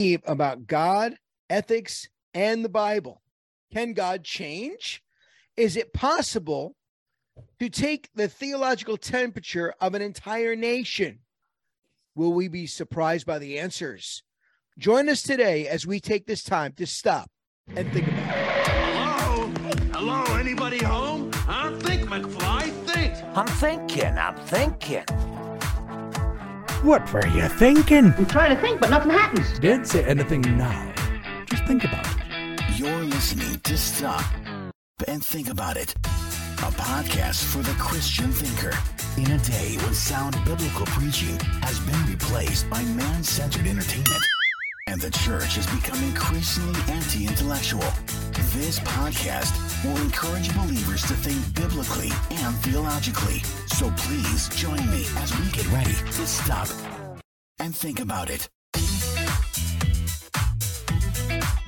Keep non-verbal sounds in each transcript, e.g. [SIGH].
about God, ethics, and the Bible. Can God change? Is it possible to take the theological temperature of an entire nation? Will we be surprised by the answers? Join us today as we take this time to stop and think about it. Hello? Hello? Anybody home? Huh? Think, McFly. Think. I'm thinking, I'm thinking. What were you thinking? I'm trying to think, but nothing happens. Don't say anything now. Just think about it. You're listening to Stop and Think About It, a podcast for the Christian thinker. In a day when sound biblical preaching has been replaced by man centered entertainment, and the church has become increasingly anti intellectual, this podcast will encourage believers to think biblically and theologically. So please join me as we get ready to stop and think about it.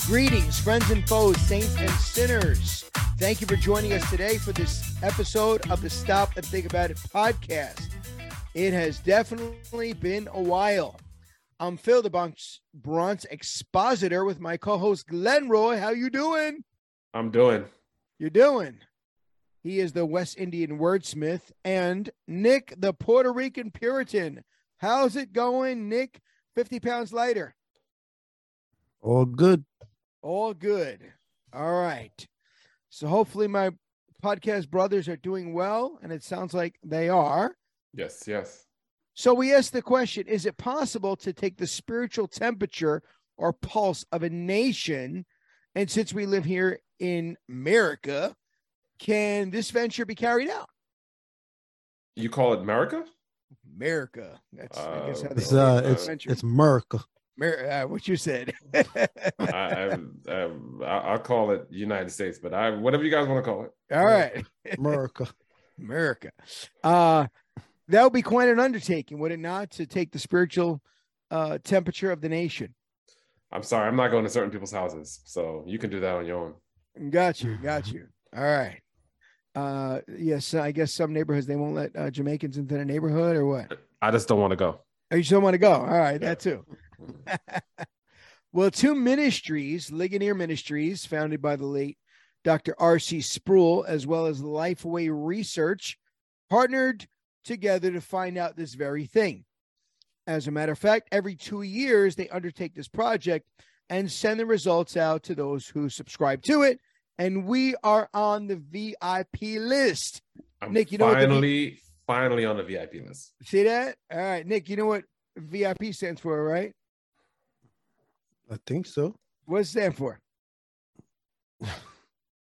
Greetings, friends and foes, saints and sinners. Thank you for joining us today for this episode of the Stop and Think About It podcast. It has definitely been a while. I'm Phil the Bronx, Bronx Expositor with my co-host Glenn Roy. How you doing? I'm doing. You're doing. He is the West Indian wordsmith and Nick the Puerto Rican Puritan. How's it going, Nick? 50 pounds lighter. All good. All good. All right. So hopefully my podcast brothers are doing well, and it sounds like they are. Yes, yes. So we ask the question Is it possible to take the spiritual temperature or pulse of a nation? And since we live here in America, can this venture be carried out? You call it America? America. That's I guess how Uh, they It's say uh, it's venture. it's Merca. Mer- uh, what you said. [LAUGHS] I, I, I, I'll call it United States, but I whatever you guys want to call it. All right. Merca. [LAUGHS] America. Uh that would be quite an undertaking, would it not, to take the spiritual uh temperature of the nation? I'm sorry, I'm not going to certain people's houses, so you can do that on your own. Got you, [LAUGHS] got you. All right. Uh yes, I guess some neighborhoods they won't let uh, Jamaicans into their neighborhood or what? I just don't want to go. Oh, you don't want to go? All right, that too. [LAUGHS] [LAUGHS] well, two ministries, Ligonier Ministries, founded by the late Dr. R.C. Sproul, as well as Lifeway Research, partnered together to find out this very thing. As a matter of fact, every two years, they undertake this project and send the results out to those who subscribe to it. And we are on the VIP list. I'm Nick, you know what the- finally, finally on the VIP list. See that? All right, Nick, you know what VIP stands for, right? I think so. What's does it stand for? [LAUGHS]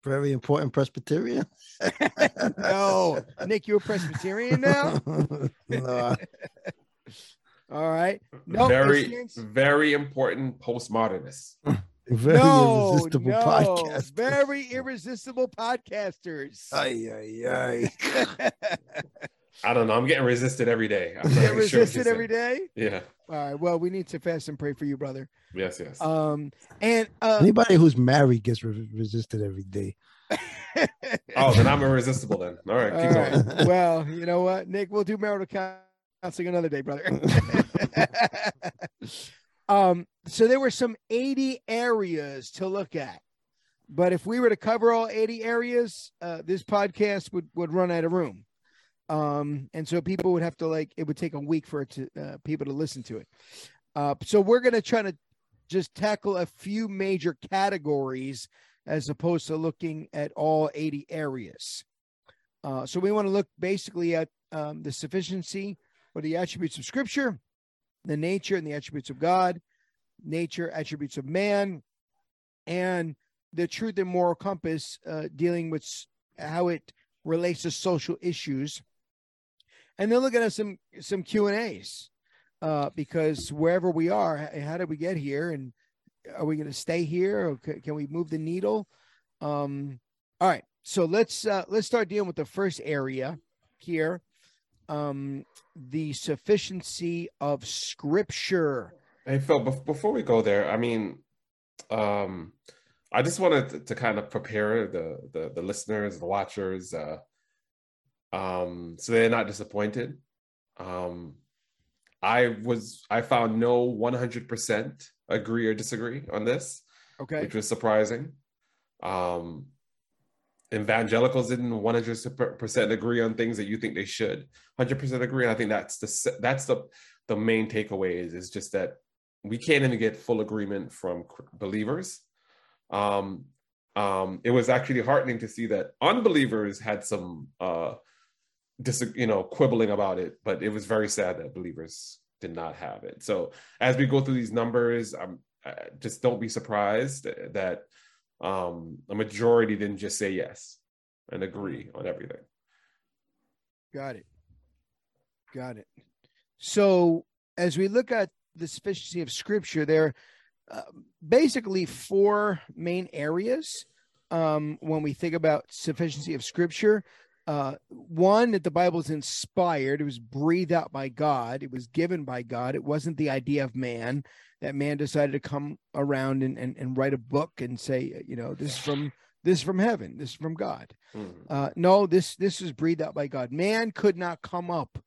Very important Presbyterian. [LAUGHS] no, Nick, you're a Presbyterian now. [LAUGHS] no, [LAUGHS] All right. No, very, stands- very important postmodernist. very no, irresistible no, podcast. very irresistible podcasters. Ay, ay, ay. I don't know. I'm getting resisted every day. I'm not Get really sure what resisted you're every saying. day. Yeah. All right. Well, we need to fast and pray for you, brother. Yes. Yes. Um, and uh, Anybody who's married gets re- resisted every day. [LAUGHS] oh, then I'm irresistible. Then. All right. all going. right. [LAUGHS] well, you know what, Nick, we'll do marital counseling another day, brother. [LAUGHS] um, so there were some 80 areas to look at. But if we were to cover all 80 areas, uh, this podcast would, would run out of room. Um, and so people would have to like it would take a week for it to uh, people to listen to it. Uh, so we're gonna try to just tackle a few major categories as opposed to looking at all 80 areas. Uh, so we want to look basically at um, the sufficiency or the attributes of Scripture, the nature and the attributes of God, nature, attributes of man, and the truth and moral compass uh, dealing with how it relates to social issues. And then looking at some some Q and A's uh, because wherever we are, how did we get here, and are we going to stay here, or ca- can we move the needle? Um, all right, so let's uh, let's start dealing with the first area here, um, the sufficiency of Scripture. Hey Phil, bef- before we go there, I mean, um, I just wanted to, to kind of prepare the, the the listeners, the watchers, uh, um, so they're not disappointed. Um, I was I found no 100% agree or disagree on this, Okay. which was surprising. Um, evangelicals didn't 100% agree on things that you think they should 100% agree. And I think that's the that's the the main takeaway is is just that we can't even get full agreement from believers. Um, um, it was actually heartening to see that unbelievers had some uh, dis- you know quibbling about it, but it was very sad that believers did not have it. So as we go through these numbers, I'm I, just don't be surprised that um, a majority didn't just say yes and agree on everything. Got it. Got it. So as we look at the sufficiency of Scripture, there are uh, basically four main areas um, when we think about sufficiency of Scripture. Uh, one, that the Bible is inspired; it was breathed out by God. It was given by God. It wasn't the idea of man that man decided to come around and, and, and write a book and say, you know, this is from this is from heaven, this is from God. Mhm. Uh, no, this this is breathed out by God. Man could not come up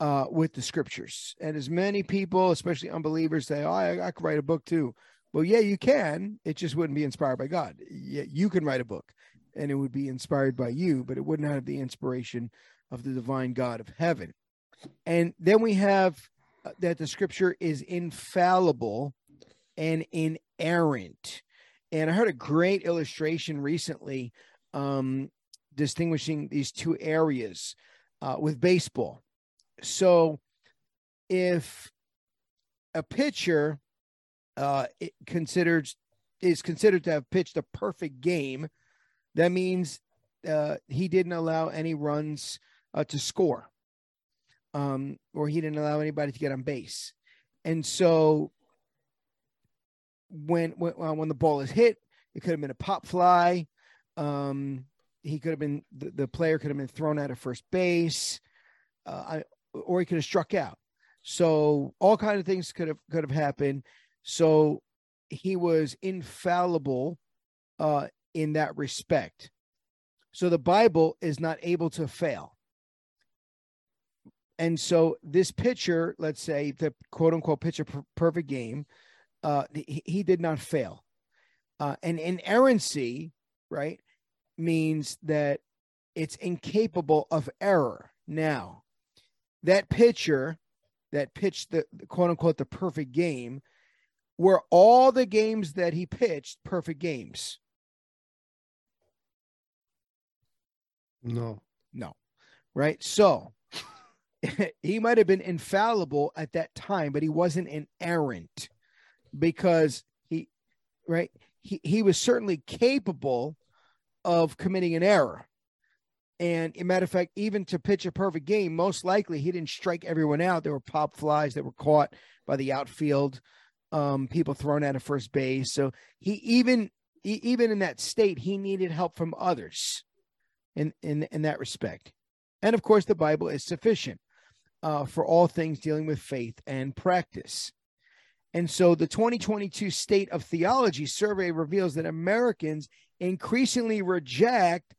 uh, with the scriptures, and as many people, especially unbelievers, say, "Oh, I, I could write a book too." Well, yeah, you can. It just wouldn't be inspired by God. Yeah, you can write a book, and it would be inspired by you, but it wouldn't have the inspiration of the divine God of heaven. And then we have uh, that the scripture is infallible and inerrant. And I heard a great illustration recently um, distinguishing these two areas uh, with baseball. So, if a pitcher uh, considered is considered to have pitched a perfect game, that means uh, he didn't allow any runs uh, to score, um, or he didn't allow anybody to get on base. And so, when when uh, when the ball is hit, it could have been a pop fly. Um, he could have been the, the player could have been thrown out of first base, uh, I, or he could have struck out. So all kind of things could have could have happened. So he was infallible uh, in that respect. So the Bible is not able to fail. And so this pitcher, let's say the quote unquote pitcher perfect game, uh, he, he did not fail. Uh, and inerrancy, right, means that it's incapable of error. Now, that pitcher that pitched the, the quote unquote the perfect game were all the games that he pitched perfect games. No. No. Right. So [LAUGHS] he might have been infallible at that time, but he wasn't inerrant because he, right, he, he was certainly capable of committing an error. And a matter of fact, even to pitch a perfect game, most likely he didn't strike everyone out. There were pop flies that were caught by the outfield, um, people thrown out of first base. So he even he, even in that state, he needed help from others in in in that respect. And of course, the Bible is sufficient uh, for all things dealing with faith and practice. And so the 2022 State of Theology survey reveals that Americans increasingly reject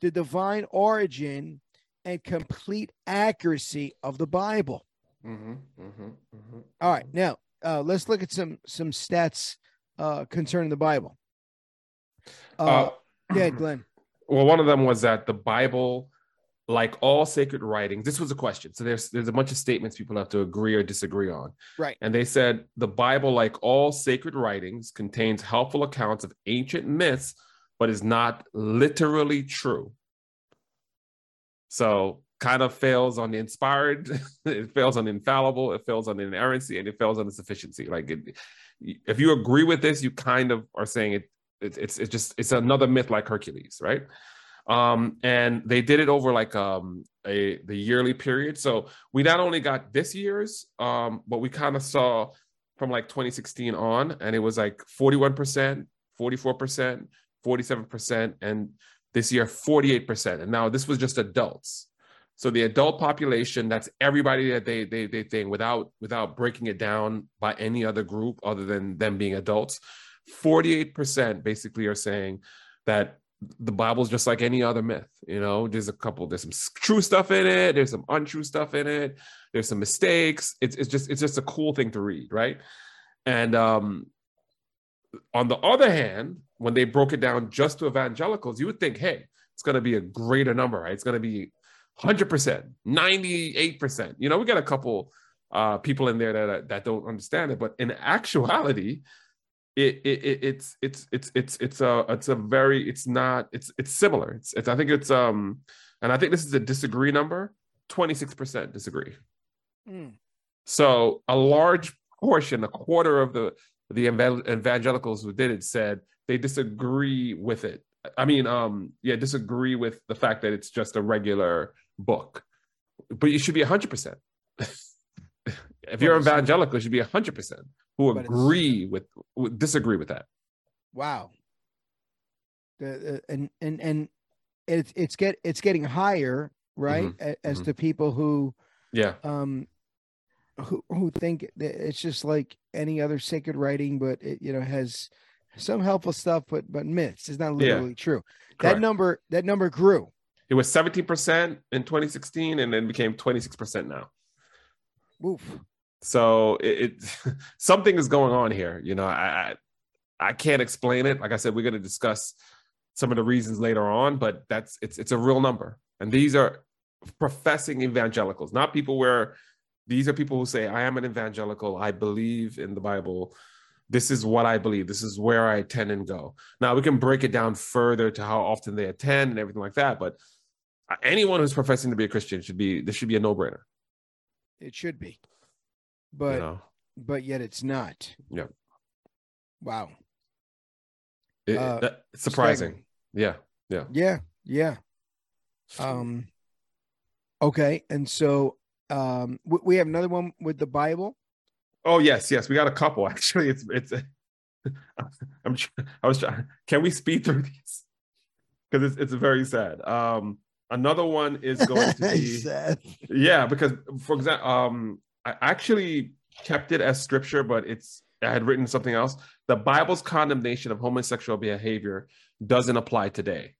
the divine origin and complete accuracy of the Bible. Mm-hmm, mm-hmm, mm-hmm. All right, now uh, let's look at some some stats uh, concerning the Bible. Uh, Uh, yeah, Glenn. Well, one of them was that the Bible, like all sacred writings, this was a question. So there's there's a bunch of statements people have to agree or disagree on. Right. And they said the Bible, like all sacred writings, contains helpful accounts of ancient myths, but is not literally true. So kind of fails on the inspired, [LAUGHS] it fails on the infallible, it fails on the inerrancy, and it fails on the sufficiency. Like it, if you agree with this, you kind of are saying it, it it's it's just it's another myth like Hercules, right? Um, and they did it over like um a the yearly period. So we not only got this year's, um, but we kind of saw from like 2016 on, and it was like 41%, 44%, 47%, and this year 48%. And now this was just adults. So the adult population, that's everybody that they they they think without without breaking it down by any other group other than them being adults. 48% basically are saying that the Bible's just like any other myth. You know, there's a couple, there's some true stuff in it, there's some untrue stuff in it, there's some mistakes. It's it's just it's just a cool thing to read, right? And um on the other hand, when they broke it down just to evangelicals, you would think, hey, it's going to be a greater number, right? It's going to be 100%, 98%. You know, we got a couple uh, people in there that that don't understand it, but in actuality, it, it, it it's it's it's it's it's a it's a very it's not it's it's similar. It's, it's I think it's um and I think this is a disagree number. 26% disagree. Mm. So a large portion, a quarter of the the evangelicals who did it said they disagree with it. I mean, um, yeah, disagree with the fact that it's just a regular book, but you should be hundred percent. [LAUGHS] If you're evangelical, you should be hundred percent who But agree with, with disagree with that. Wow. The, the- and and and it's it's get it's getting higher, right? A- As mhm. to people who Yeah, um who who think that it's just like any other sacred writing, but it you know has some helpful stuff, but but myths. It's not Yeah. literally true. correct. That number that number grew. it was seventeen percent in 2016, and then became 26 percent now. Oof. So it, it [LAUGHS] something is going on here you know I, I i can't explain it. Like i said we're going to discuss some of the reasons later on but that's it's it's a real number. And these are professing evangelicals not people where these are people who say i am an evangelical. I believe in the bible. This is what i believe. This is where i attend and go. Now we can break it down further to how often they attend and everything like that but anyone who's professing to be a christian should be this should be a no-brainer. It should be. But you know but yet it's not. Yeah. Wow. It- Uh, that- it's surprising staggering. yeah Yeah, yeah. Um okay, and so um w- we have another one with the Bible. Oh yes, yes, we got a couple [LAUGHS] actually. It's it's. [LAUGHS] I'm. I was trying. Can we speed through these? Because it's it's very sad. Um, another one is going to [LAUGHS] be Sad. yeah. Because for example, um, I actually kept it as scripture, but it's I had written something else. The Bible's condemnation of homosexual behavior doesn't apply today.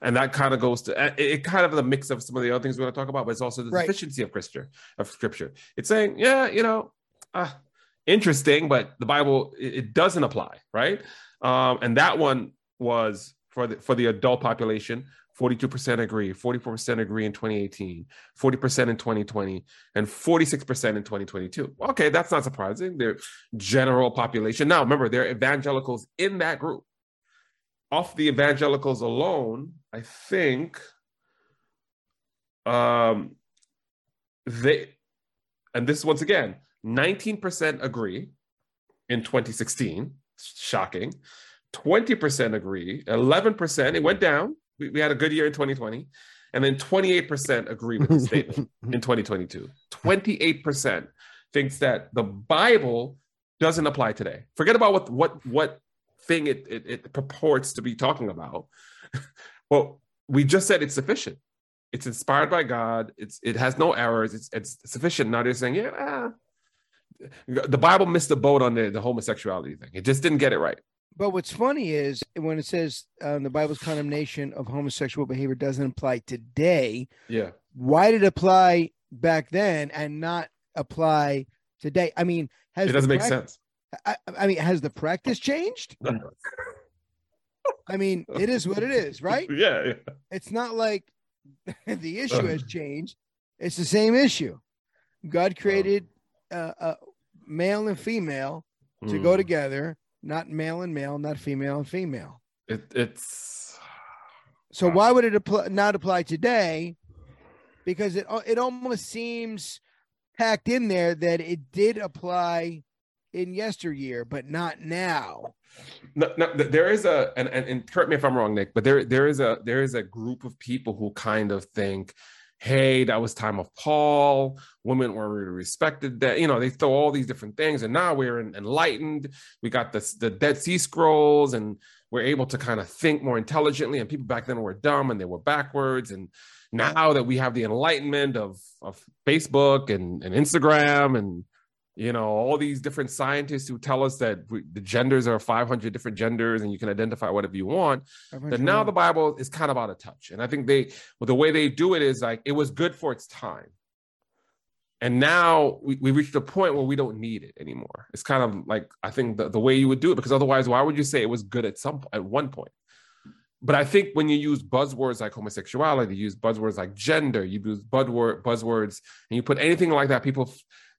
And that kind of goes to it, it kind of the mix of some of the other things we're going to talk about, but it's also the Right. deficiency of Christian of scripture. It's saying, yeah, you know, uh, interesting, but the Bible it, it doesn't apply, right? Um, and that one was for the for the adult population. 42% agree, 44% agree in 2018, 40% in 2020, and 46% in 2022. Okay, that's not surprising. They're general population. Now, remember, there are evangelicals in that group. Off the evangelicals alone, I think um they and this once again 19% agree in 2016 shocking 20% agree 11% it went down we, we had a good year in 2020 and then 28% agree with the [LAUGHS] statement in 2022 28% thinks that the bible doesn't apply today. Forget about what what what thing it it, it purports to be talking about. [LAUGHS] Well we just said it's sufficient. It's inspired by god. It's it has no errors. It's it's sufficient. Now they're saying yeah ah. the bible missed the boat on the, the homosexuality thing. It just didn't get it right But what's funny is when it says um, the Bible's condemnation of homosexual behavior doesn't apply today, yeah why did it apply back then and not apply today? I mean, has it doesn't make sense I, I mean, has the practice changed? [LAUGHS] I mean, it is what it is, right? [LAUGHS] yeah, yeah. It's not like [LAUGHS] the issue has changed. It's the same issue. God created uh, uh, male and female to go Mm. together, not male and male, not female and female. it, it's So Wow. why would it apply, not apply today? Because it it almost seems packed in there that it did apply in yesteryear, but not now. no, no, there is a and, and and correct me if I'm wrong, Nick, but there there is a there is a group of people who kind of think, hey, that was time of Paul, women were respected. That you know they throw all these different things, and now we're enlightened. We got the the Dead Sea Scrolls, and we're able to kind of think more intelligently. And people back then were dumb and they were backwards, and now that we have the enlightenment of of Facebook and and Instagram and you know all these different scientists who tell us that we, the genders are 500 different genders and you can identify whatever you want that now the bible is kind of out of touch. And i think they well, the way they do it is like it was good for its time. And now we, we reached a point where we don't need it anymore. It's kind of like i think the, the way you would do it because otherwise why would you say it was good at some at one point? But I think when you use buzzwords like homosexuality, you use buzzwords like gender, you use buzzword buzzwords, and you put anything like that, people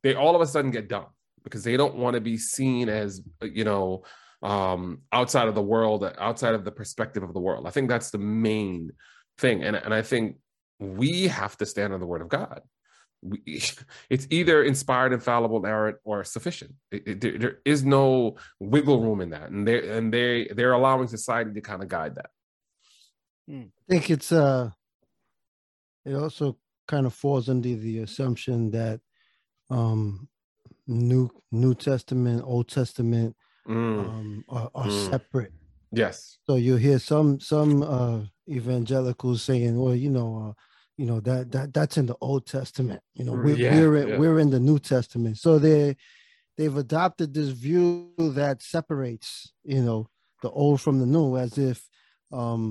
they all of a sudden get dumb because they don't want to be seen as you know um, outside of the world, outside of the perspective of the world. I think that's the main thing, and and I think we have to stand on the word of God. We, [LAUGHS] it's either inspired, infallible, errant, or sufficient. It, it, there, there is no wiggle room in that, and they and they they're allowing society to kind of guide that. I think it's uh it also kind of falls under the assumption that um new new testament old testament Mm, um are, are Mm. separate yes. so you hear some some uh evangelicals saying well you know uh you know that that that's in the old testament you know we're, Yeah, we're in, yeah. we're in the new testament so they they've adopted this view that separates you know the old from the new as if um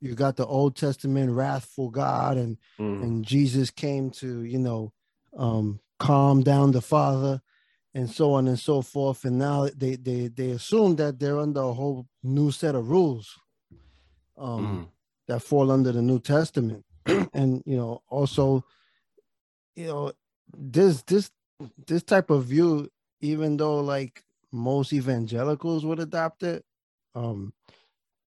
you got the old testament wrathful god and Mm, and jesus came to you know um calm down the father and so on and so forth. And now they they they assume that they're under a whole new set of rules um mm, that fall under the new testament. [CLEARS THROAT] And you know also you know this this this type of view even though like most evangelicals would adopt it um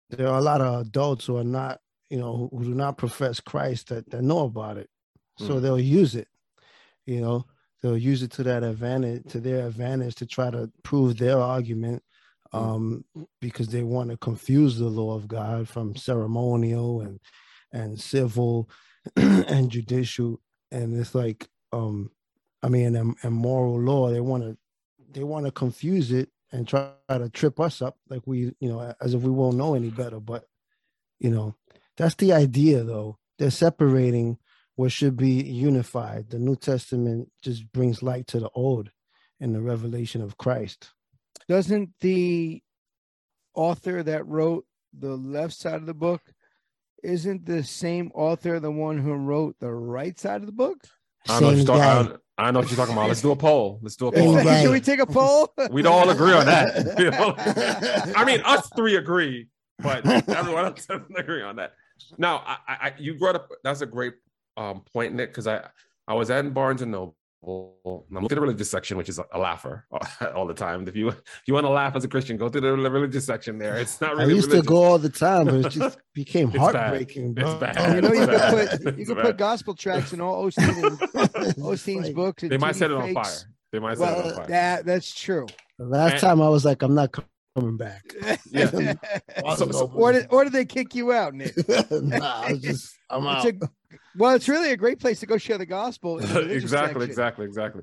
there are a lot of adults who are not you know who, do not profess christ that, that know about it. So Mm. they'll use it you know they'll use it to that advantage to their advantage to try to prove their argument Mm. um because they want to confuse the law of god from ceremonial and and civil [CLEARS THROAT] and judicial. And it's like um i mean and, and moral law they want to they want to confuse it and try to trip us up like we you know as if we won't know any better. But you know that's the idea though. They're separating what should be unified the new testament just brings light to the old and the revelation of christ Doesn't the author that wrote the left side of the book isn't the same author the one who wrote the right side of the book? I know, what you're talking, I, know, I know what you're talking about. Let's do a poll. Let's do a poll. guy. Can we take a poll? [LAUGHS] We'd all agree on that. [LAUGHS] We all- I mean, us three agree, but everyone else doesn't agree on that. Now, I, I, I- you brought up that's a great um, point, Nick, because I, I was at Barnes and Noble. And I'm looking at the religious section, which is a, a laugher [LAUGHS] all the time. If you if you want to laugh as a Christian, go to the religious section there. It's not i really. used religious. to go all the time but it just [LAUGHS] became It's bad. heartbreaking bro. It's bad. you know, you It's bad. could put you It's could bad. put gospel tracts in all Osteen and Osteen's like- books. They might set it on fakes. fire. They might set it on fire. that that's true. the last And- time i was like i'm not coming back [LAUGHS] Yeah. Wasn't so- or did or did they kick you out, Nick? nah, I was just i'm out It's a, well, it's really a great place to go share the gospel. the [LAUGHS] exactly, section. exactly, exactly.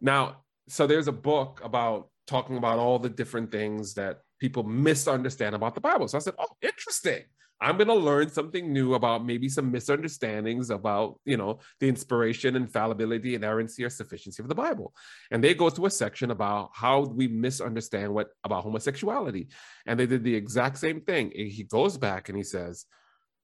Now, so there's a book about talking about all the different things that people misunderstand about the Bible. So I said, "Oh, interesting. I'm going to learn something new about maybe some misunderstandings about, you know, the inspiration, and infallibility, and inerrancy, or sufficiency of the Bible." And they go to a section about how we misunderstand what about homosexuality, and they did the exact same thing. He goes back and he says,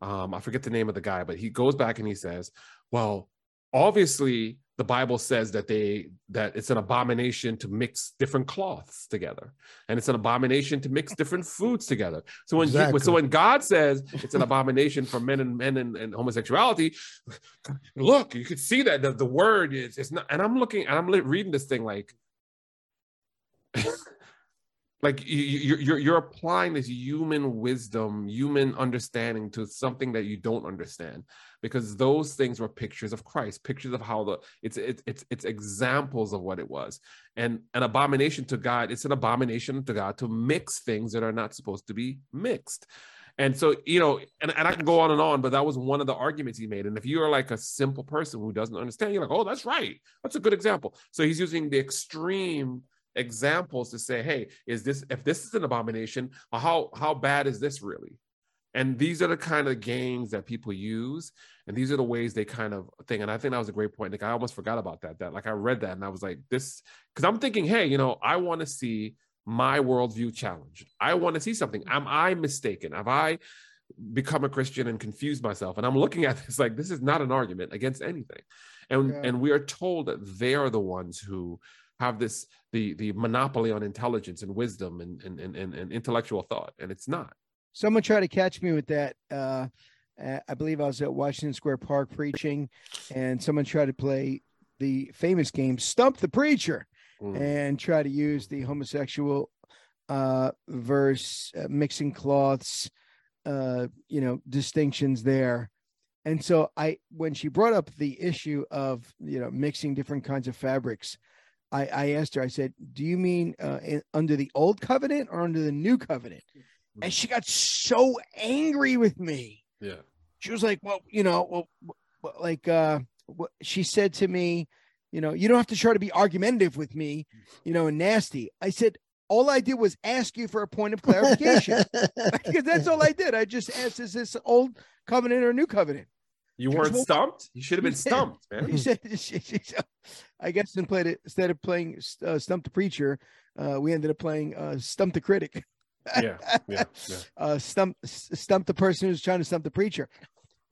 um, I forget the name of the guy, but he goes back and he says, "Well, obviously the bible says that they that it's an abomination to mix different cloths together and it's an abomination to mix different [LAUGHS] foods together so when Exactly. so when god says it's an abomination for men and men and, and homosexuality look you can see that the, the word is it's not and i'm looking and i'm reading this thing like [LAUGHS] like you, you- you're you're applying this human wisdom human understanding to something that you don't understand because those things were pictures of christ pictures of how the it's it's it's, it's examples of what it was. And an abomination to god it's an abomination to god to mix things that are not supposed to be mixed. And so you know and, and i can go on and on but that was one of the arguments he made. And if you're like a simple person who doesn't understand you're like oh that's right. That's a good example. So he's using the extreme examples to say, hey, is this if this is an abomination, how how bad is this really? And these are the kind of games that people use, and these are the ways they kind of think. And I think that was a great point. Like I almost forgot about that. That like I read that and I was like, this because I'm thinking, hey, you know, I want to see my worldview challenged. I want to see something. Am I mistaken? Have I become a Christian and confused myself? And I'm looking at [LAUGHS] this like this is not an argument against anything. And Yeah. and we are told that they are the ones who have this the the monopoly on intelligence and wisdom and and and, and, intellectual thought. And it's not. Someone tried to catch me with that. Uh, uh, I believe I was at Washington Square Park preaching, and someone tried to play the famous game "Stump the Preacher" Mm. and try to use the homosexual uh, verse, uh, mixing cloths, uh, you know, distinctions there. And so I, when she brought up the issue of you know mixing different kinds of fabrics, I, I asked her. I said, "Do you mean uh, in, under the old covenant or under the new covenant?" And she got so angry with me. Yeah. She was like, "Well, you know, well, like uh, what she said to me, you know, you don't have to try to be argumentative with me, you know, and nasty." I said, "All I did was ask you for a point of clarification [LAUGHS] [LAUGHS] because that's all I did. I just asked, is this old covenant or new covenant?" You weren't stumped. You should have been [LAUGHS] stumped, man. [LAUGHS] He said, I guess and played it instead of playing uh, Stump the Preacher, uh, we ended up playing uh, Stump the Critic. Yeah, yeah, yeah. [LAUGHS] uh, stump stump the person who's trying to stump the preacher.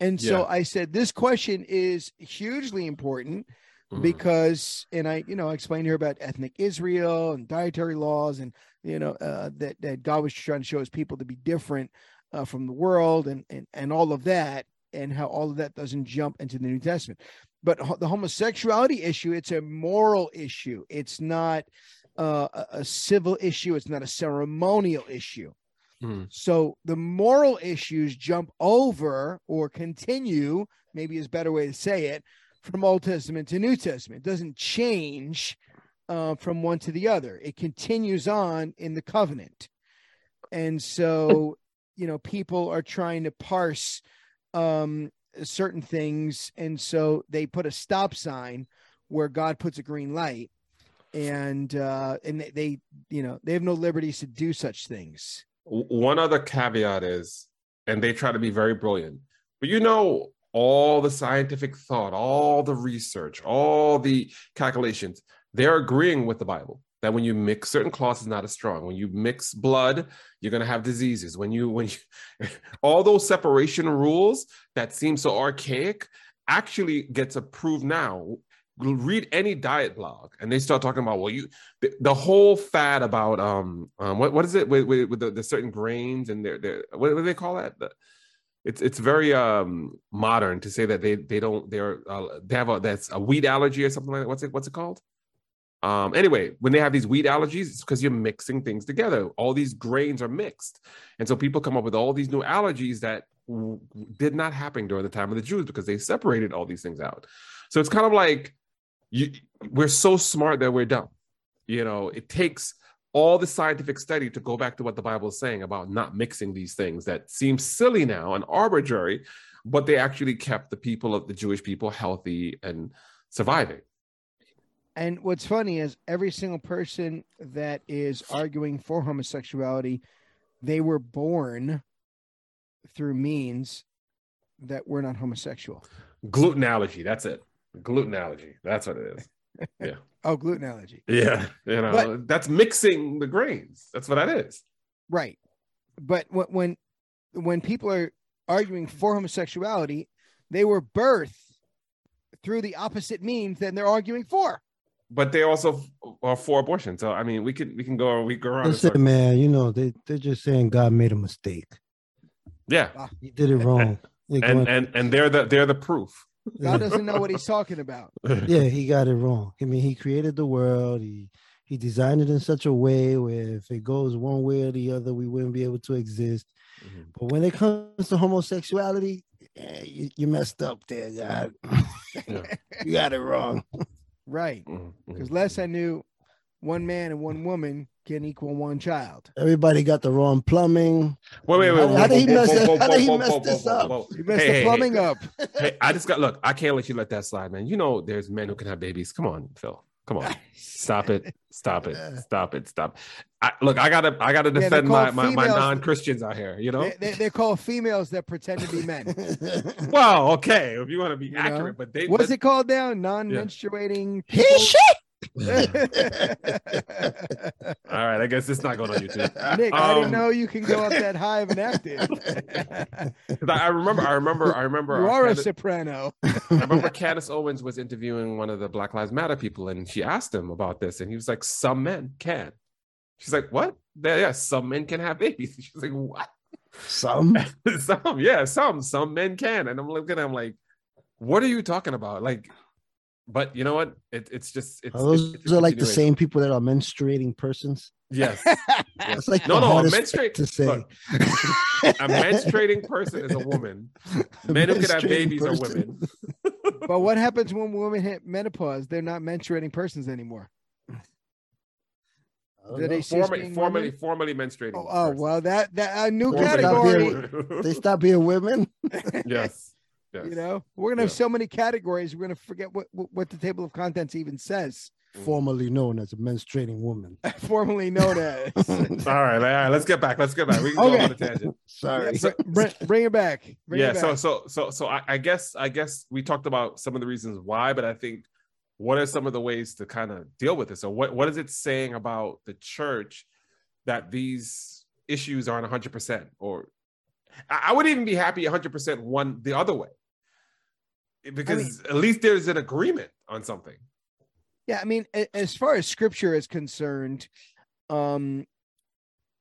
And so Yeah. I said, this question is hugely important Mhm. because, and I, you know, I explained to her about ethnic Israel and dietary laws, and you know uh, that that God was trying to show His people to be different uh, from the world, and and and all of that, and how all of that doesn't jump into the New Testament. But ho- the homosexuality issue, it's a moral issue. It's not uh, a, a civil issue. It's not a ceremonial issue. Hmm. So the moral issues jump over or continue, maybe is a better way to say it, from Old Testament to New Testament. It doesn't change uh, from one to the other. It continues on in the covenant. And so, you know, people are trying to parse um, certain things. And so they put a stop sign where God puts a green light. And uh, and they, they, you know, they have no liberties to do such things. One other caveat is, and they try to be very brilliant, but you know, all the scientific thought, all the research, all the calculations, they're agreeing with the Bible that when you mix certain cloths is not as strong. When you mix blood, you're gonna have diseases. When you when you [LAUGHS] all those separation rules that seem so archaic actually gets approved now. Read any diet blog, and they start talking about well, you the, the whole fad about um, um what, what is it with, with, with the, the certain grains and their their what, what do they call that? The, it's it's very um modern to say that they they don't they're uh, they have a that's a wheat allergy or something like that. What's it what's it called? Um anyway, when they have these wheat allergies, it's because you're mixing things together. All these grains are mixed, and so people come up with all these new allergies that w- did not happen during the time of the Jews because they separated all these things out. So it's kind of like you we're so smart that we're dumb. You know, it takes all the scientific study to go back to what the Bible is saying about not mixing these things that seem silly now and arbitrary, but they actually kept the people of the Jewish people healthy and surviving. And what's funny is every single person that is arguing for homosexuality, they were born through means that were not homosexual. Gluten allergy, that's it. Gluten allergy, that's what it is. [LAUGHS] Yeah. oh, gluten allergy. Yeah, you know, But- that's mixing the grains. That's what that is. Right. But when when when people are arguing for homosexuality, they were birthed through the opposite means than they're arguing for. But they also are for abortion. So I mean, we can we can go we go around. Listen, man, you know, they, they're just saying God made a mistake. Yeah, He did it wrong. They're and and and they're the they're the proof. God doesn't know what he's talking about. [LAUGHS] yeah, he got it wrong. I mean, he created the world. He he designed it in such a way where if it goes one way or the other, we wouldn't be able to exist. Mhm. But when it comes to homosexuality, eh, you, you messed up there, God. [LAUGHS] Yeah. you got it wrong. Right. Because mhm. last I knew, one man and one woman can equal one child. Everybody got the wrong plumbing. Wait, wait, wait. How- whoa, how did he whoa, mess whoa, whoa, how did he whoa, mess this up? whoa, whoa. You messed Hey, the hey, plumbing hey. up. Hey, I just got look. I can't let you let that slide, man. You know, there's men who can have babies. Come on, Phil. Come on, stop it, stop it, stop it, stop. I, look, I gotta, I gotta they're defend my, my, my females. non Christians out here. You know. They, they, they're called females that pretend to be men. [LAUGHS] well, okay, if you want to be know? accurate, but they What's it called now? Non-menstruating. He people? Shit. All right, I guess it's not going on YouTube. [LAUGHS] Nick, I didn't Um, know you can go up that high of an octave. 'Cause [LAUGHS] I I remember, I remember, I remember. you uh, are a soprano. I remember [LAUGHS] Candace Owens was interviewing one of the Black Lives Matter people, and she asked him about this, and he was like, "Some men can." She's like, "What? Yeah, yeah, some men can have babies." She's like, "What? Some. some? Yeah, some. Some men can." And I'm looking at him like, "What are you talking about?" Like, but you know what? It, it's just it's, Are those it's a are like the same people that are menstruating persons. Yes. [LAUGHS] That's like No, no, a menstruate to say. look, a menstruating person is a woman. [LAUGHS] Men who can have Menstruating babies are women. [LAUGHS] but what happens when women hit menopause? They're not menstruating persons anymore. I don't they know. cease Formerly, being formerly, women? formerly menstruating. Oh, oh, well, that that a new Formerly- category. They stop being women. yes. Yes. You know, we're gonna have Yeah. so many categories. We're gonna forget what what, what the table of contents even says. Mm. Formerly known as a menstruating woman. [LAUGHS] Formerally known as. [LAUGHS] All right, all right. Let's get back. Let's get back. We can go on a tangent. [LAUGHS] Sorry. Yeah, br- br- bring it back. Bring yeah. it So, back. so, so, so, I, I guess, I guess we talked about some of the reasons why, but I think what are some of the ways to kind of deal with it? So, what what is it saying about the church that these issues aren't 100 percent, or I, I would even be happy 100 percent one the other way, because at least there's an agreement on something. Yeah, I mean, as far as scripture is concerned, um,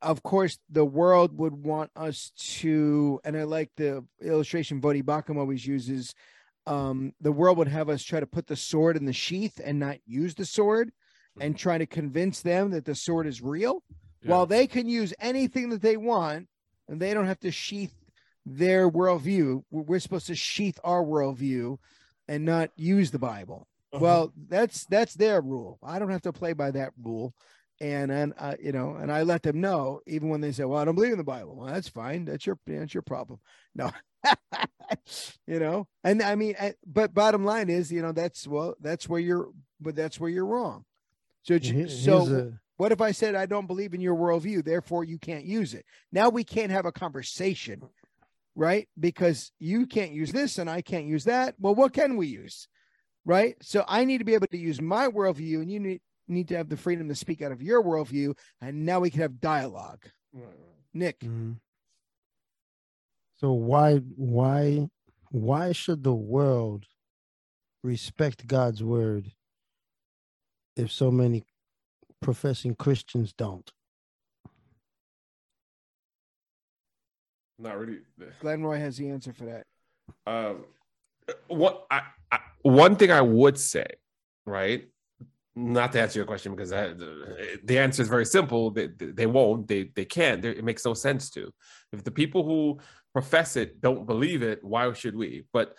of course, the world would want us to, and I like the illustration Voddie Baucham always uses. Um, the world would have us try to put the sword in the sheath and not use the sword, and try to convince them that the sword is real, Yeah. while they can use anything that they want, and they don't have to sheath their worldview. We're supposed to sheath our worldview and not use the Bible. Uh-huh. Well, that's that's their rule. I don't have to play by that rule, and and uh, you know, and I let them know even when they say, "Well, I don't believe in the Bible." Well, that's fine. That's your that's your problem. No, [LAUGHS] you know, and I mean, I, but bottom line is, you know, that's well, that's where you're, but that's where you're wrong. So j- Here- so a- what if I said I don't believe in your worldview, therefore you can't use it? Now we can't have a conversation, right? Because you can't use this and I can't use that. Well, what can we use? Right. So I need to be able to use my worldview and you need need to have the freedom to speak out of your worldview. And now we can have dialogue. Nick, Mhm. So why why why should the world respect God's word if so many professing Christians don't? Not really. Glenn Roy has the answer for that. Um, what I, I, one thing I would say, right? Not to answer your question because I, the, the answer is very simple. They, they won't. They they can't. It makes no sense to. If the people who profess it don't believe it, why should we? But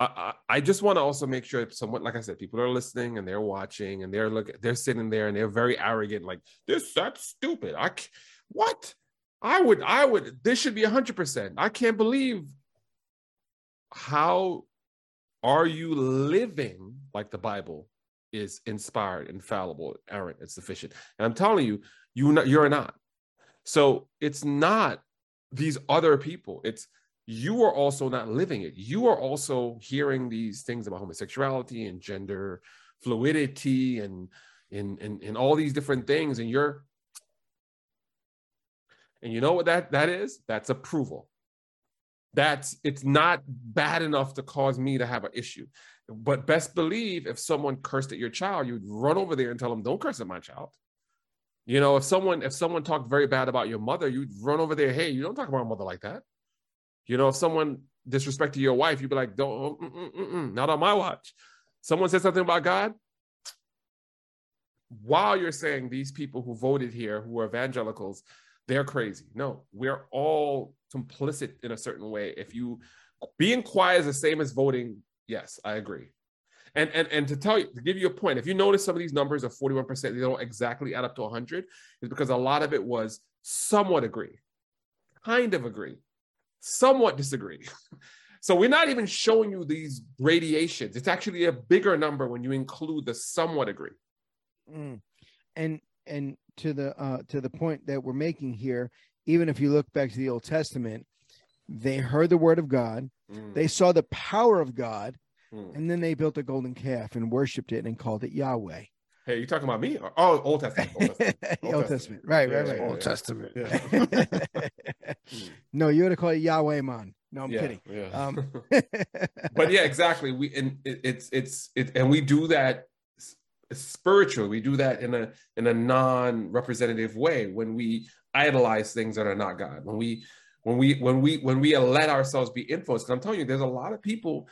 I, I I just want to also make sure someone, like I said, people are listening and they're watching and they're looking, they're sitting there and they're very arrogant, like this. That's stupid. I what? I would. I would. This should be hundred percent. I can't believe how are you living like the Bible is inspired, infallible, errant, and sufficient? And I'm telling you, you not, you're not. So it's not these other people. It's you are also not living it. You are also hearing these things about homosexuality and gender fluidity and in and, and all these different things, and you're and you know what that that is? That's approval that's it's not bad enough to cause me to have an issue. But best believe if someone cursed at your child, you'd run over there and tell them, "Don't curse at my child." You know, if someone if someone talked very bad about your mother, you'd run over there, "Hey, you don't talk about my mother like that." You know, if someone disrespected your wife, you'd be like, "Don't, mm, mm, mm, not on my watch." Someone said something about God. While you're saying these people who voted here, who are evangelicals, they're crazy. No, we're all complicit in a certain way. If you being quiet is the same as voting, yes, I agree. And and and to tell you, to give you a point, if you notice some of these numbers of 41%, they don't exactly add up to 100, is because a lot of it was somewhat agree, kind of agree, somewhat disagree. [LAUGHS] So we're not even showing you these gradations. It's actually a bigger number when you include the somewhat agree. Mm. And and to the uh to the point that we're making here, even if you look back to the Old Testament, they heard the word of God, Mm, they saw the power of God, mm. and then they built a golden calf and worshipped it and called it Yahweh. Hey, you talking about me? Oh, Old Testament. Old Testament. [LAUGHS] Old, Old Testament. Testament. Right, Yeah, right, yeah, right. Old yeah. Testament. Yeah. [LAUGHS] no, you would to call it Yahweh, man. No, I'm yeah, kidding. Yeah. Um, [LAUGHS] but yeah, exactly. We and it, it's it's it, and we do that s- spiritually. We do that in a in a non-representative way when we idolize things that are not God. When we when we when we when we let ourselves be influenced. I'm telling you, there's a lot of people.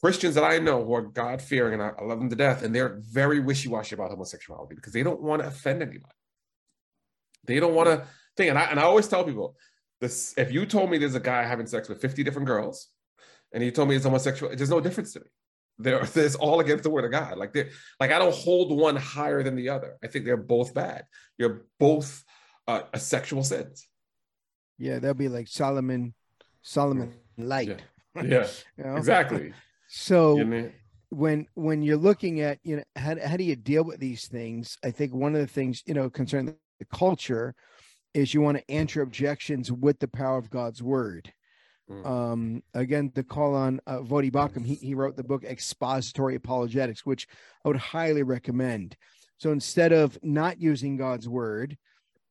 Christians that I know who are God fearing and I, love them to death, and they're very wishy washy about homosexuality because they don't want to offend anybody. They don't want to think, and I and I always tell people this: if you told me there's a guy having sex with 50 different girls, and you told me it's homosexual, there's no difference to me. There, there's [LAUGHS] all against the word of God. Like they like I don't hold one higher than the other. I think they're both bad. You're both uh, a sexual sins. yeah, that'll be like Solomon, Solomon light. Yeah, [LAUGHS] yeah, you know? exactly. So You know? when when you're looking at you know how, how do you deal with these things i think one of the things you know concerning the culture is you want to answer objections with the power of god's word. Um again to call on uh, Voddie Baucham, he, he wrote the book expository apologetics which i would highly recommend. So instead of not using god's word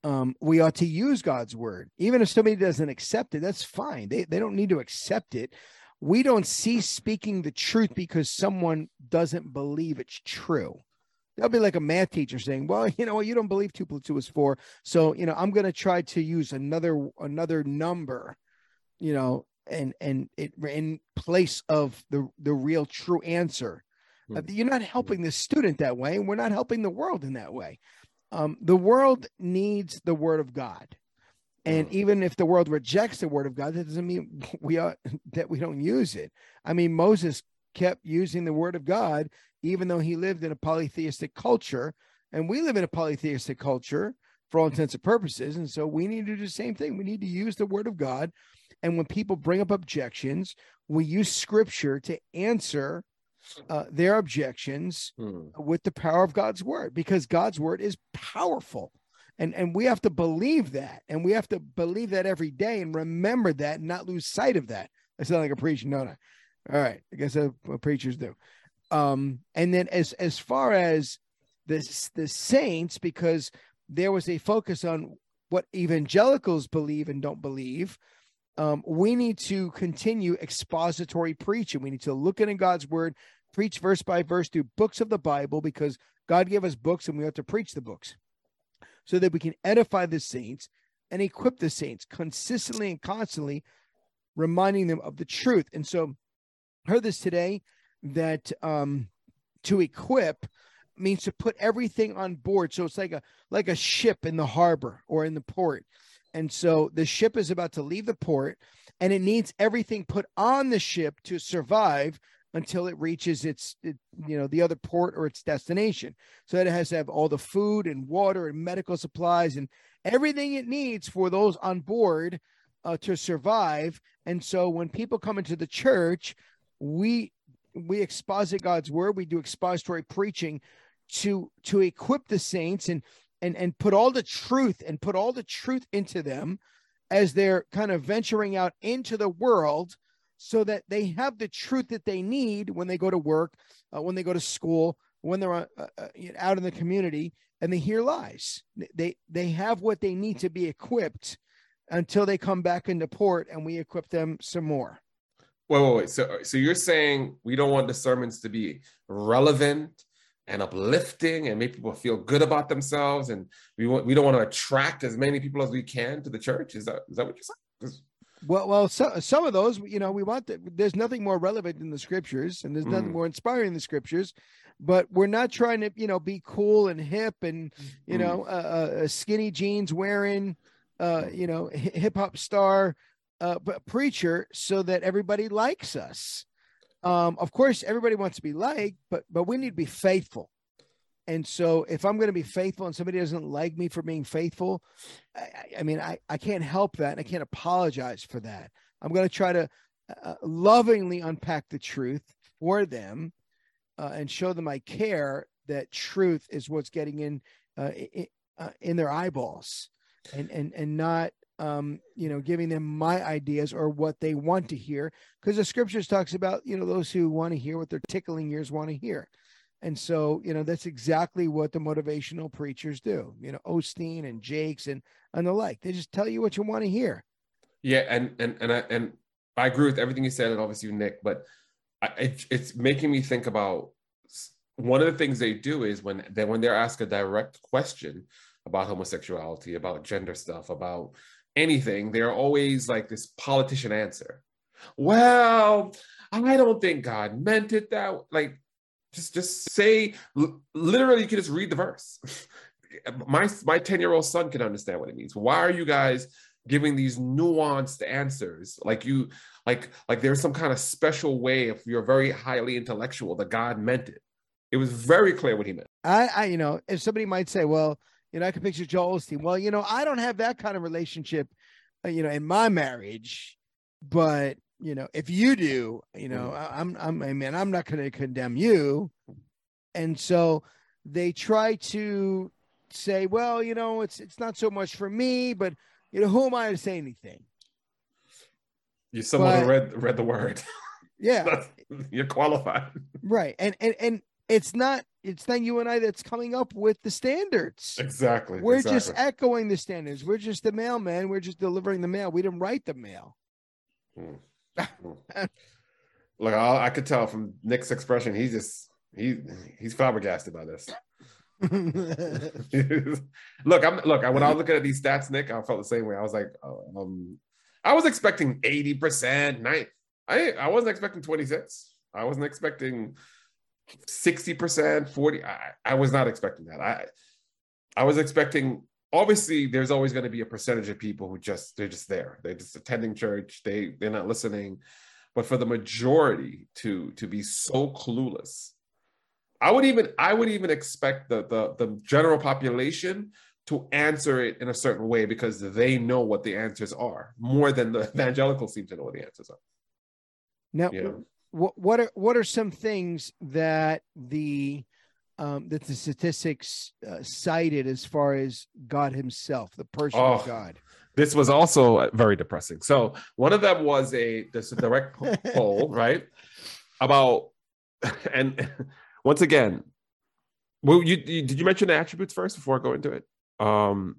um we ought to use god's word. Even if somebody doesn't accept it that's fine. They, they don't need to accept it. We don't cease speaking the truth because someone doesn't believe it's true. That'll be like a math teacher saying, "Well, [LAUGHS] you know, what, you don't believe two plus two is four, so you know, I'm going to try to use another another number, you know, and and it in place of the the real true answer." Uh, Hmm. you're not helping the student that way, and we're not helping the world in that way. Um, the world needs the word of God. And Mm. even if the world rejects the word of God, that doesn't mean [LAUGHS] we are [LAUGHS] that we don't use it. I mean, Moses kept using the word of God, even though he lived in a polytheistic culture, and we live in a polytheistic culture for all intents and purposes. And so we need to do the same thing. We need to use the word of God. And when people bring up objections, we use scripture to answer uh, their objections Hmm. with the power of God's word because God's word is powerful. And, and we have to believe that. And we have to believe that every day and remember that and not lose sight of that. I sound like a preacher, don't I? All right. I guess that's what preachers do. Um, and then as as far as the, the saints, because there was a focus on what evangelicals believe and don't believe, um, we need to continue expository preaching. We need to look into God's word, preach verse by verse through books of the Bible, because God gave us books and we have to preach the books so that we can edify the saints and equip the saints consistently and constantly, reminding them of the truth. And so, heard this today that um, to equip means to put everything on board. So it's like a like a ship in the harbor or in the port. And so the ship is about to leave the port and it needs everything put on the ship to survive until it reaches its it, you know the other port or its destination. So that it has to have all the food and water and medical supplies and everything it needs for those on board uh, to survive. And so when people come into the church we we exposit god's word. We do expository preaching to to equip the saints. And and and put all the truth and put all the truth into them as they're kind of venturing out into the world so that they have the truth that they need when they go to work, uh, when they go to school, when they're uh, uh, out in the community and they hear lies. They they have what they need to be equipped until they come back into port and we equip them some more. Wait, wait, wait. So, so you're saying we don't want the sermons to be relevant and uplifting and make people feel good about themselves, and we want we don't want to attract as many people as we can to the church. Is that is that what you're saying? Well, well, so, some of those, you know, we want the, there's nothing more relevant in the scriptures, and there's nothing Mm. more inspiring in the scriptures. But we're not trying to, you know, be cool and hip and, you Mm. know, uh, uh, skinny jeans wearing, uh, you know, hip hop star, uh, preacher, so that everybody likes us. Um, of course, everybody wants to be liked, but but we need to be faithful. And so, if I'm going to be faithful and somebody doesn't like me for being faithful, I, I- mean, I, I can't help that. And I can't apologize for that. I'm going to try to uh, lovingly unpack the truth for them uh, and show them I care that truth is what's getting in uh, i- uh, in their eyeballs and and and not um you know giving them my ideas or what they want to hear. Because the scriptures talks about you know those who want to hear what their tickling ears want to hear. And so you know that's exactly what the motivational preachers do you know osteen and jakes and and the like. They just tell you what you want to hear. Yeah, and and and I and I agree with everything you said, and obviously Nick. But I, it, it's making me think about one of the things they do is when they when they're asked a direct question about homosexuality, about gender stuff, about anything, they're always like this politician answer. Well, I don't think God meant it that like just just say literally you can just read the verse. [LAUGHS] my my 10-year-old son can understand what it means. Why are you guys giving these nuanced answers like you like like there's some kind of special way if you're very highly intellectual that god meant it it was very clear what he meant I, I, you know, if somebody might say, well, you know, I can picture Joel Osteen. Well, you know, I don't have that kind of relationship, uh, you know, in my marriage, but you know, if you do, you know, I, I'm, I'm, I mean, I'm not going to condemn you. And so they try to say, well, you know, it's, it's not so much for me, but you know, who am I to say anything? you're someone But- who read read the word [LAUGHS] Yeah. You're qualified right. And, and, and it's not, it's then you and I that's coming up with the standards. exactly We're exactly. just echoing the standards. We're just the mailman. We're just delivering the mail. We didn't write the mail. [LAUGHS] look I, I could tell from nick's expression he's just he he's flabbergasted by this [LAUGHS] look, I'm look. I when I was looking at these stats, Nick, I felt the same way. I was like, oh, um, I was expecting eighty percent. Nine. I I wasn't expecting twenty six. I wasn't expecting sixty percent, forty. I, I was not expecting that. I I was expecting. Obviously, there's always going to be a percentage of people who just they're just there. They're just attending church. They they're not listening. But for the majority to to be so clueless I would even I would even expect the the the general population to answer it in a certain way because they know what the answers are more than the [LAUGHS] evangelicals seem to know what the answers are. Now. What what are what are some things that the um, that the statistics uh, cited as far as God Himself, the person of Oh. God? This was also very depressing. So one of them was a this a direct [LAUGHS] poll, right? About [LAUGHS] and [LAUGHS] once again, well, you, you did you mention the attributes first before I go into it? Um,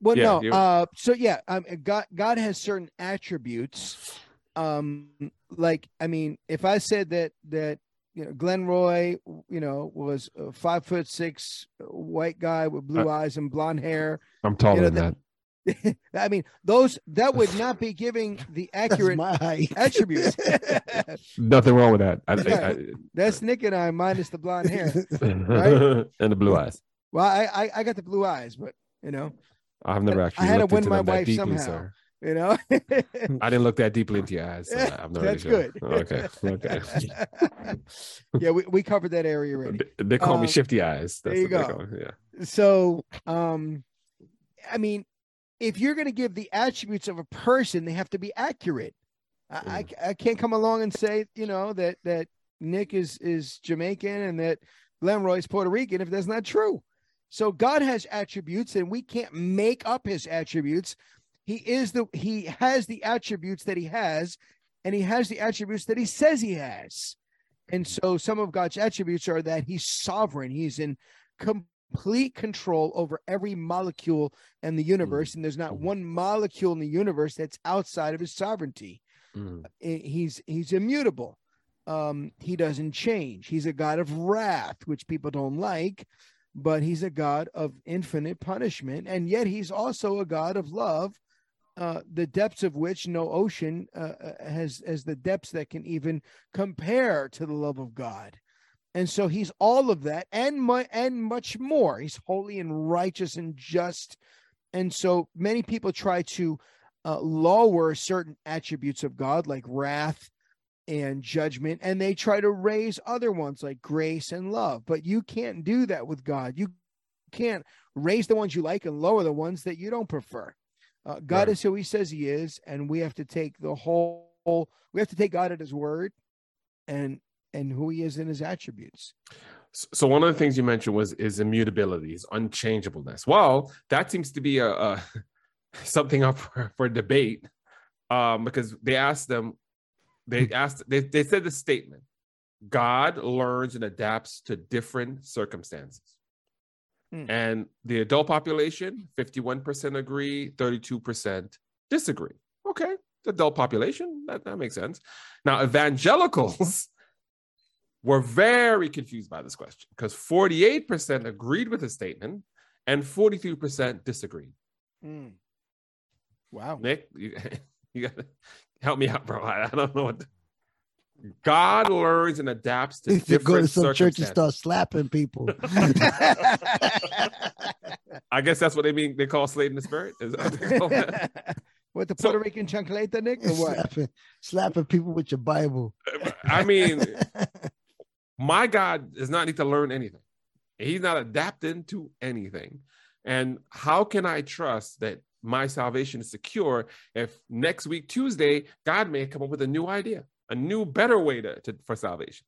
Well, Yeah, no. you- Uh, so yeah, um, God God has certain attributes. Um, like I mean, if I said that that you know Glenn Roy, you know, was a five foot six white guy with blue Uh, eyes and blonde hair. I'm taller You know, than that. [LAUGHS] I mean, those that would not be [LAUGHS] giving the accurate attributes. [LAUGHS] Nothing wrong with that. I, I, That's Nick and I minus the blonde hair. I, and the blue eyes. Well, I, I I got the blue eyes, but you know, I've never I actually had to win my wife deeply, somehow. sir. You know. I didn't look that deeply into your eyes. So I'm [LAUGHS] not That's really sure. good. Okay. Okay. [LAUGHS] yeah, we, we covered that area already. They- call me Um, shifty eyes. there you what go. call Yeah. So, um, I mean, if you're going to give the attributes of a person, they have to be accurate. I, I, Mm. I can't come along and say, you know, that that Nick is is Jamaican and that Glenn is Puerto Rican if that's not true. So God has attributes, and we can't make up His attributes. He is the He has the attributes that He has, and He has the attributes that He says He has. And so, some of God's attributes are that He's sovereign. He's in complete control over every molecule in the universe, and there's not Mhm. one molecule in the universe that's outside of His sovereignty Mm. he's he's immutable um he doesn't change he's a god of wrath which people don't like but he's a god of infinite punishment and yet he's also a god of love uh the depths of which no ocean uh, uh, has has the depths that can even compare to the love of god and so he's all of that and mu- and much more he's holy and righteous and just and so many people try to uh, lower certain attributes of God, like wrath and judgment, and they try to raise other ones like grace and love. But you can't do that with God. You can't raise the ones you like and lower the ones that you don't prefer. Uh, God Right. is who He says He is, and we have to take the whole. We have to take God at His word, and and who He is in His attributes. So one of the things you mentioned was is immutability, is unchangeableness. Well, that seems to be a, a [LAUGHS] something up for, for debate um, because they asked them, they [LAUGHS] asked, they, they said the statement, God learns and adapts to different circumstances. Hmm. And the adult population, 51% agree, 32% disagree. Okay, the adult population, that, that makes sense. Now, evangelicals [LAUGHS] were very confused by this question because 48% agreed with the statement and 43% disagreed. Mm. Wow. Nick, you, [LAUGHS] you got to help me out, bro. I, I don't know what. God learns and adapts to If you go to some church and start slapping people. [LAUGHS] I guess that's what they mean. They call slave in the spirit. What they call that? [LAUGHS] what the So- Puerto Rican chancleta, Nick, or what? slapping, slapping people with your Bible. I mean, [LAUGHS] my God does not need to learn anything. He's not adapting to anything. And how can I trust that my salvation is secure if next week, Tuesday, God may come up with a new idea, a new, better way to, to for salvation?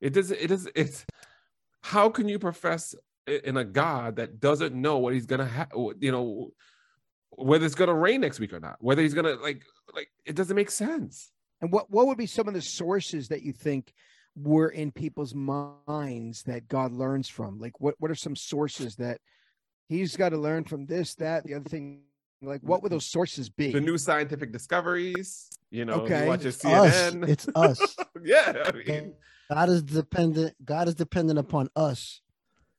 It doesn't, it is, it's how can you profess in a God that doesn't know what he's gonna have, you know, whether it's gonna rain next week or not, whether he's gonna like, like it doesn't make sense. And what what would be some of the sources that you think were in people's minds that God learns from? Like what what are some sources that he's got to learn from this, that, the other thing? Like what would those sources be? the new scientific discoveries. You know, Okay. you watch your It's us. CNN. It's us. yeah, I mean, God is dependent. God is dependent upon us.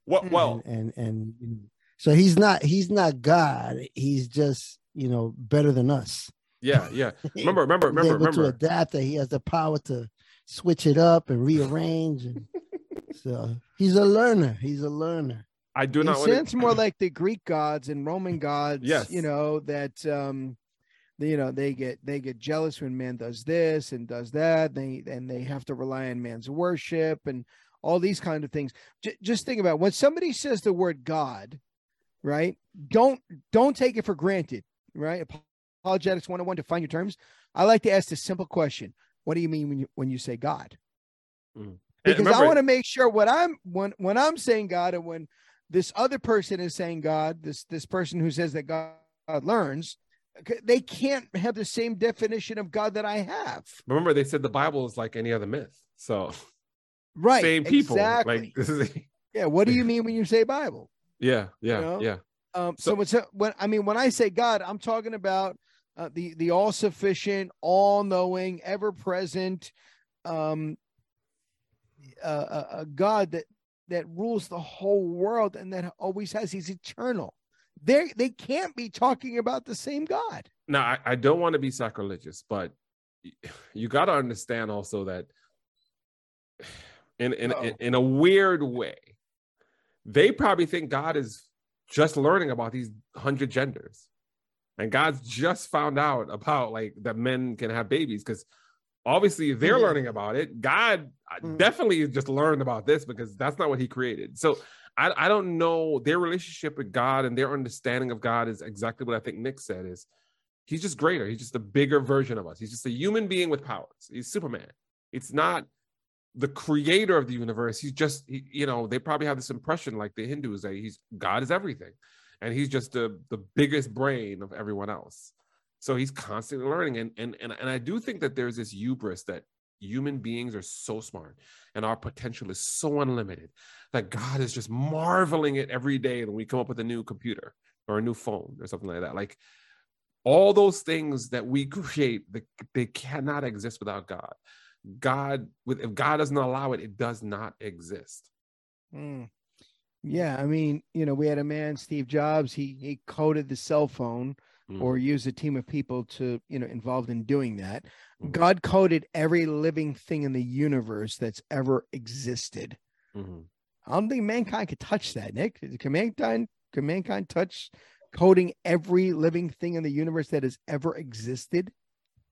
what? Well, and and, and you so he's not he's not God. He's just you know better than us. yeah, yeah. Remember, remember, [LAUGHS] He's remember, able to adapt. That he has the power to switch it up and rearrange. And [LAUGHS] so he's a learner. He's a learner. I do not. sounds to. more like the Greek gods and Roman gods. Yes. you know that um, you know they get they get jealous when man does this and does that. They and they have to rely on man's worship and all these kind of things. J- just think about it. when somebody says the word God, right? Don't don't take it for granted, right? Apologetics 101 define your terms. I like to ask the simple question: What do you mean when you when you say God? And because I want to make sure what I'm when when I'm saying God and when this other person is saying God, this this person who says that God, learns, they can't have the same definition of God that I have. remember, they said the Bible is like any other myth. So Right. same people. Exactly. Like this is. [LAUGHS] yeah. What do you mean when you say Bible? Yeah, yeah, know? yeah. Um, so, So- what's when I mean when I say God, I'm talking about uh, the the all sufficient, all knowing, ever present, um, uh, uh, a God that that rules the whole world and that always has. He's eternal. They they can't be talking about the same God. Now, I, I don't want to be sacrilegious, but [SIGHS] you got to understand also that [SIGHS] in in, in in a weird way, they probably think God is just learning about these hundred genders, and God's just found out about like that men can have babies because obviously they're Mhm. learning about it. God uh, Mhm. definitely just learned about this because that's not what He created. So. I, I don't know their relationship with God and their understanding of God is exactly what I think Nick said is he's just greater. He's just a bigger version of us. He's just a human being with powers. He's Superman. It's not the creator of the universe. He's just, he, you know, they probably have this impression like the Hindus that he's God is everything, and he's just the the biggest brain of everyone else. So he's constantly learning, and and and and I do think that there's this hubris that human beings are so smart and our potential is so unlimited that God is just marveling at every day when we come up with a new computer or a new phone or something like that. Like all those things that we [LAUGHS] create, they, cannot exist without God. God, with if God doesn't allow it, it does not exist. Mm. Yeah, I mean, you know, we had a man, Steve Jobs. He he coded the cell phone Mm. or use a team of people to, you know, involved in doing that. Mhm. God coded every living thing in the universe that's ever existed. Mhm. I don't think mankind could touch that, Nick. Can mankind can mankind touch coding every living thing in the universe that has ever existed?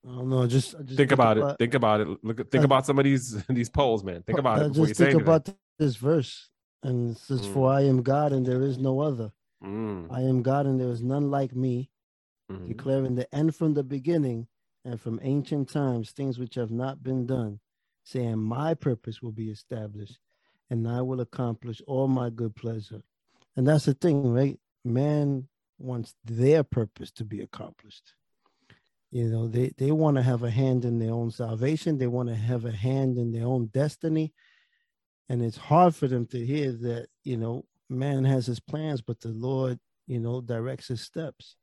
I don't know. Just, just Think about it. Think about it. Look, think Uh, about some of these [LAUGHS] these polls, man. Think about uh, it before just say think anything. about this verse, and it says, Mm. "For I am God, and there is no other. Mm, I am God, and there is none like me." Mhm. declaring the end from the beginning and from ancient times things which have not been done, saying, My purpose will be established, and I will accomplish all my good pleasure. And that's the thing, right? Man wants their purpose to be accomplished. You know, they, they want to have a hand in their own salvation, they want to have a hand in their own destiny. And it's hard for them to hear that, you know, man has his plans, but the Lord, you know, directs his steps.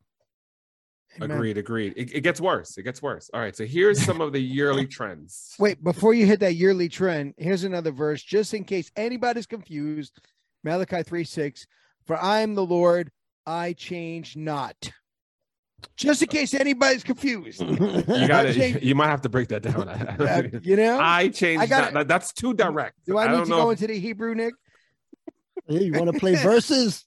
Amen. Agreed, agreed. It, it gets worse. It gets worse. All right. So here's [LAUGHS] some of the yearly trends. Wait, before you hit that yearly trend, here's another verse, just in case anybody's confused. Malachi 3 6. For I am the Lord, I change not. Just in case anybody's confused. [LAUGHS] You got [LAUGHS] change- to You might have to break that down. Uh, you know? I change I gotta- that. That's too direct. Do I need don't to know go into the Hebrew, Nick? Hey, you want to play verses?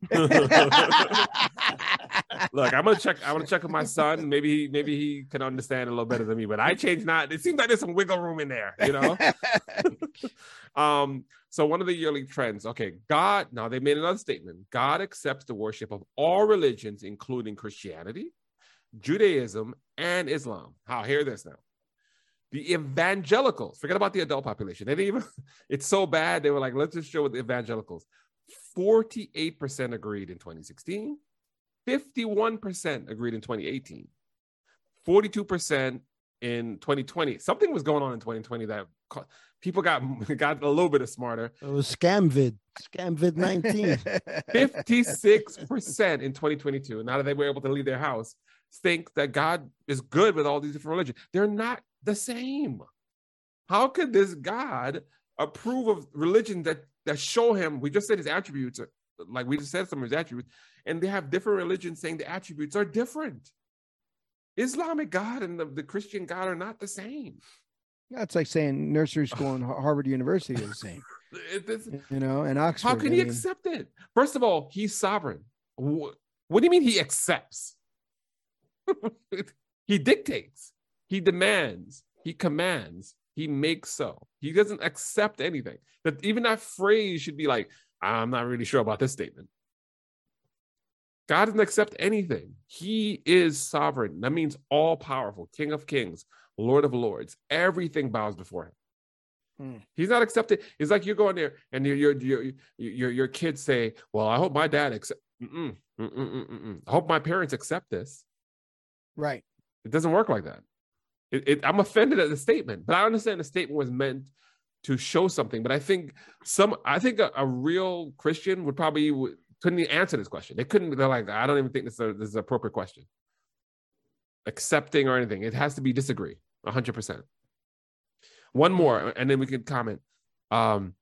Look, I'm gonna check. I'm gonna check with my [LAUGHS] son. Maybe he, maybe he can understand a little better than me. But I changed not. It seems like there's some wiggle room in there, you know. [LAUGHS] um. So one of the yearly trends. Okay, God. Now they made another statement. God accepts the worship of all religions, including Christianity, Judaism, and Islam. How? Hear this now. The evangelicals. Forget about the adult population. They didn't even. [LAUGHS] It's so bad. They were like, let's just show with the evangelicals. Forty-eight percent agreed in 2016. 51% agreed in 2018, 42% in 2020. Something was going on in 2020 that people got [LAUGHS] got a little bit smarter. It was Scamvid, Scamvid 19. [LAUGHS] 56% in 2022, now that they were able to leave their house, think that God is good with all these different religions. They're not the same. How could this God approve of religion that that show him? We just said his attributes, are- like we just said some of his attributes, and they have different religions saying the attributes are different. Islamic God and the, the Christian God are not the same. That's like saying nursery school and Harvard University is the same, [LAUGHS] it's- you know, and Oxford. how can I he mean, accept it? First of all, he's sovereign. Wh- What do you mean he accepts? [LAUGHS] he dictates, he demands, he commands, he makes so. He doesn't accept anything. That even that phrase should be like, I'm not really sure about this statement. God doesn't accept anything. He is sovereign. That means all powerful, King of kings, Lord of lords. Everything bows before him. Hmm. He's not accepted. It's like you're going there and your your your your your kids say, "Well, I hope my dad accept. Mm-mm, mm-mm, mm-mm, mm-mm. I hope my parents accept this." right. It doesn't work like that. It, it, I'm offended at the statement, but I understand the statement was meant to show something. But I think some, I think a, a real Christian would probably would, couldn't even answer this question. They couldn't. They're like, I don't even think this is, a, this is an appropriate question. Accepting or anything, it has to be disagree. 100. percent One more, and then we can comment. Um,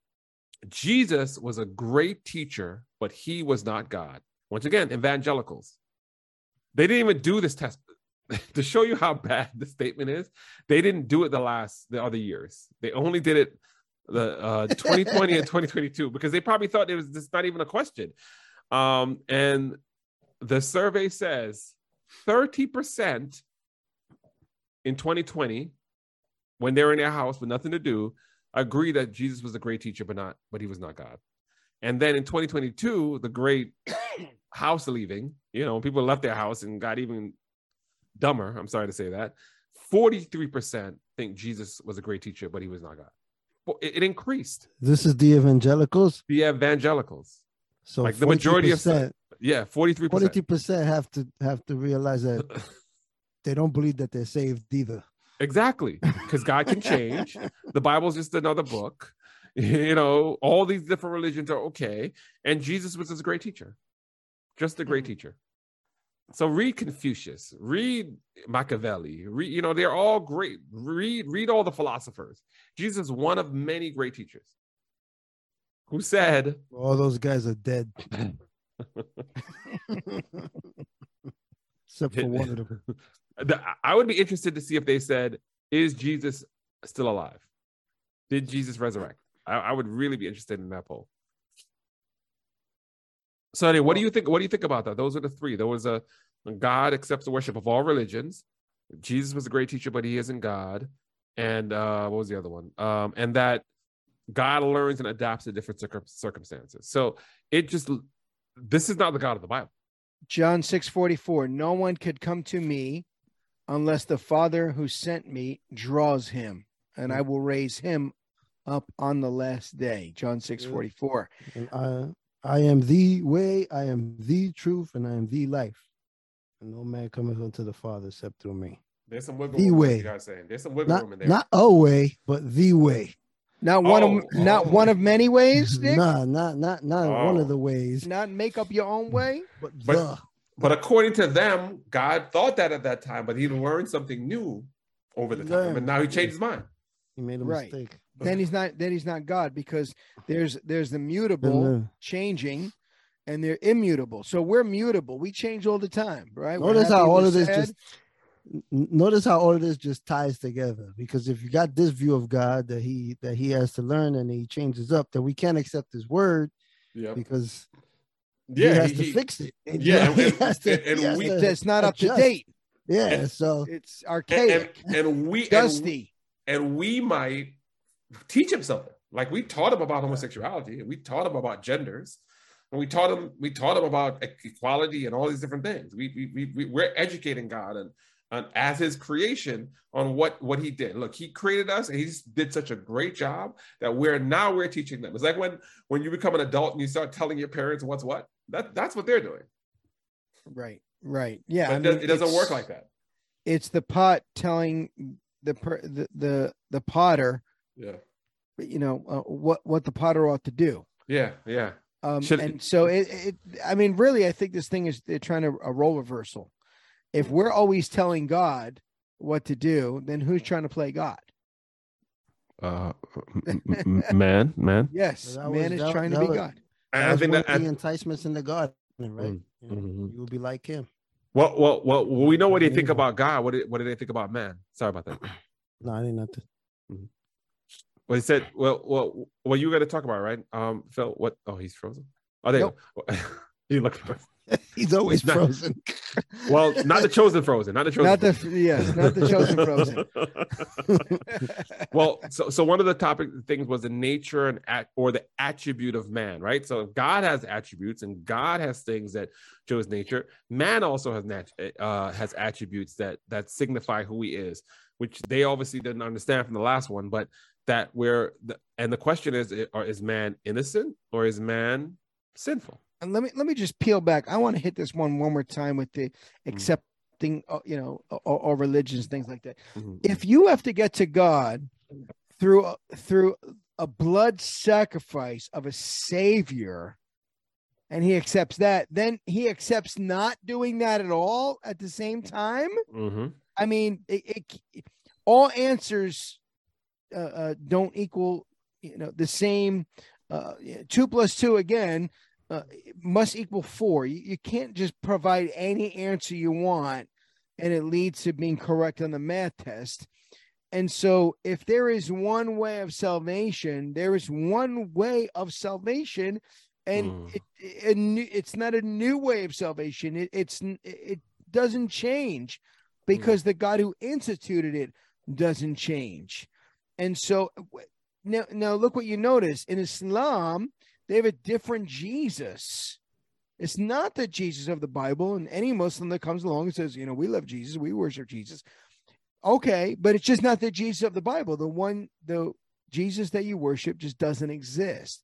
Jesus was a great teacher, but he was not God. Once again, evangelicals. They didn't even do this test [LAUGHS] to show you how bad the statement is. They didn't do it the last the other years. They only did it the uh, 2020 and 2022 because they probably thought it was just not even a question. Um, and the survey says 30% in 2020, when they were in their house with nothing to do, agree that Jesus was a great teacher, but not, but he was not God. And then in 2022, the great [COUGHS] house leaving, you know, people left their house and got even dumber. I'm sorry to say that. 43% think Jesus was a great teacher, but he was not God. It, it increased. This is the evangelicals. The evangelicals. So Like the majority of 40%, Yeah, 43%. 42% have to have to realize that [LAUGHS] they don't believe that they're saved either. Exactly. Because God can change. [LAUGHS] the Bible's just another book. [LAUGHS] You know, all these different religions are okay. And Jesus was just a great teacher. Just a great mm. teacher. So read Confucius, read Machiavelli, read, you know, they're all great. Read, read all the philosophers. Jesus is one of many great teachers who said, All those guys are dead. [LAUGHS] Except for one of them. [LAUGHS] I would be interested to see if they said, Is Jesus still alive? Did Jesus resurrect? I, I would really be interested in that poll. So anyway, what do you think? What do you think about that? Those are the three. There was a God accepts the worship of all religions. Jesus was a great teacher, but he isn't God. And uh, what was the other one? Um, and that God learns and adapts to different circum- circumstances. So it just this is not the God of the Bible. John 6 44. No one could come to me unless the Father who sent me draws him, and I will raise him up on the last day. John 6 Yeah. 44. And I, I am the way, I am the truth, and I am the life. And no man cometh unto the Father except through me. There's some wiggle The room. way. You guys saying there's some wiggle room Not, in there. not a way, but the way. Not one Oh, of not oh. one of many ways, [LAUGHS] Nick. Nah, not not not one Oh. of the ways, Not make up your own way. but, But- the. But according to them, God thought that at that time, but he learned something new over the time, Learned. and now he changed his mind. He made a Right. mistake. Then he's not. Then he's not God because there's there's the mutable Then, changing, and they're immutable. So we're mutable. We change all the time, right? We're Notice how all of this sad. just notice how all of this just ties together because if you got this view of God that he that he has to learn and he changes up, that we can't accept his word Yeah, because yeah, he has he- to he- fix it. And, [LAUGHS] yeah, he and- has to- and he has we, that's not up to date. Yeah, so It's archaic, and, and we and, dusty. and we might teach him something. Like we taught him about homosexuality, and we taught him about genders, and we taught him we taught him about equality and all these different things. We we, we, we we're educating God and. And as his creation on what what he did. Look, he created us, and he just did such a great job that we're now we're teaching them. It's like when when you become an adult and you start telling your parents what's what. That that's what they're doing. Right. Right. Yeah. It, does, mean, it doesn't work like that. It's the pot telling the per, the, the the potter, Yeah, you know, uh, what what the potter ought to do. yeah, yeah. Um, Should- and so it, it, I mean, really, I think this thing is they're trying to a role reversal. If we're always telling God what to do, then who's trying to play God? Uh, man, man. [LAUGHS] Yes, That man was- is that- trying to be was- God. And that I was think that. of the and- enticements in the garden, right? Mm, You, know, mhm. you will be like him. well, well, well, well, we know what they think about God. What did, what did they think about man? Sorry about that. No, I ain't nothing. Well, he said, well, well, well, you got to talk about it, right? Um, Phil, what? Oh, he's frozen. Oh, there you go. [LAUGHS] he looked. [LAUGHS] He's always Not- frozen. [LAUGHS] Well, not the chosen frozen, not the chosen. Not the frozen. yes, not the chosen frozen. well, so so one of the topic things was the nature and at or the attribute of man, right? So if God has attributes and God has things that show his nature. Man also has nat- uh, has attributes that that signify who he is, which they obviously didn't understand from the last one. But that where the, and the question is: are, is man innocent or is man sinful? and let me let me just peel back. I want to hit this one one more time with the accepting, uh, you know, or, or religions, things like that. If you have to get to God through through a blood sacrifice of a savior, and He accepts that, then He accepts not doing that at all at the same time. Mm-hmm. I mean, it, it all answers uh, uh, don't equal, you know, the same. Uh, two plus two again uh, must equal four. You, you can't just provide any answer you want, and it leads to being correct on the math test. And so, if there is one way of salvation, there is one way of salvation, and Mm. it, new, it's not a new way of salvation. It, it's it doesn't change because the God who instituted it doesn't change. And so now, now look what you notice in Islam, they have a different Jesus. It's not the Jesus of the Bible, and any Muslim that comes along and says, you know, we love Jesus, we worship Jesus. Okay, but it's just not the Jesus of the Bible. The one, the Jesus that you worship just doesn't exist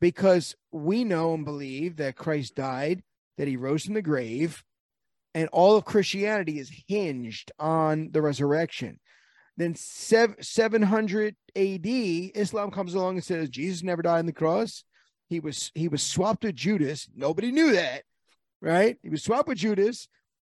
because we know and believe that Christ died, that he rose from the grave, and all of Christianity is hinged on the resurrection. Then sev- 700 AD, Islam comes along and says Jesus never died on the cross. He was he was swapped with Judas. Nobody knew that, right? He was swapped with Judas,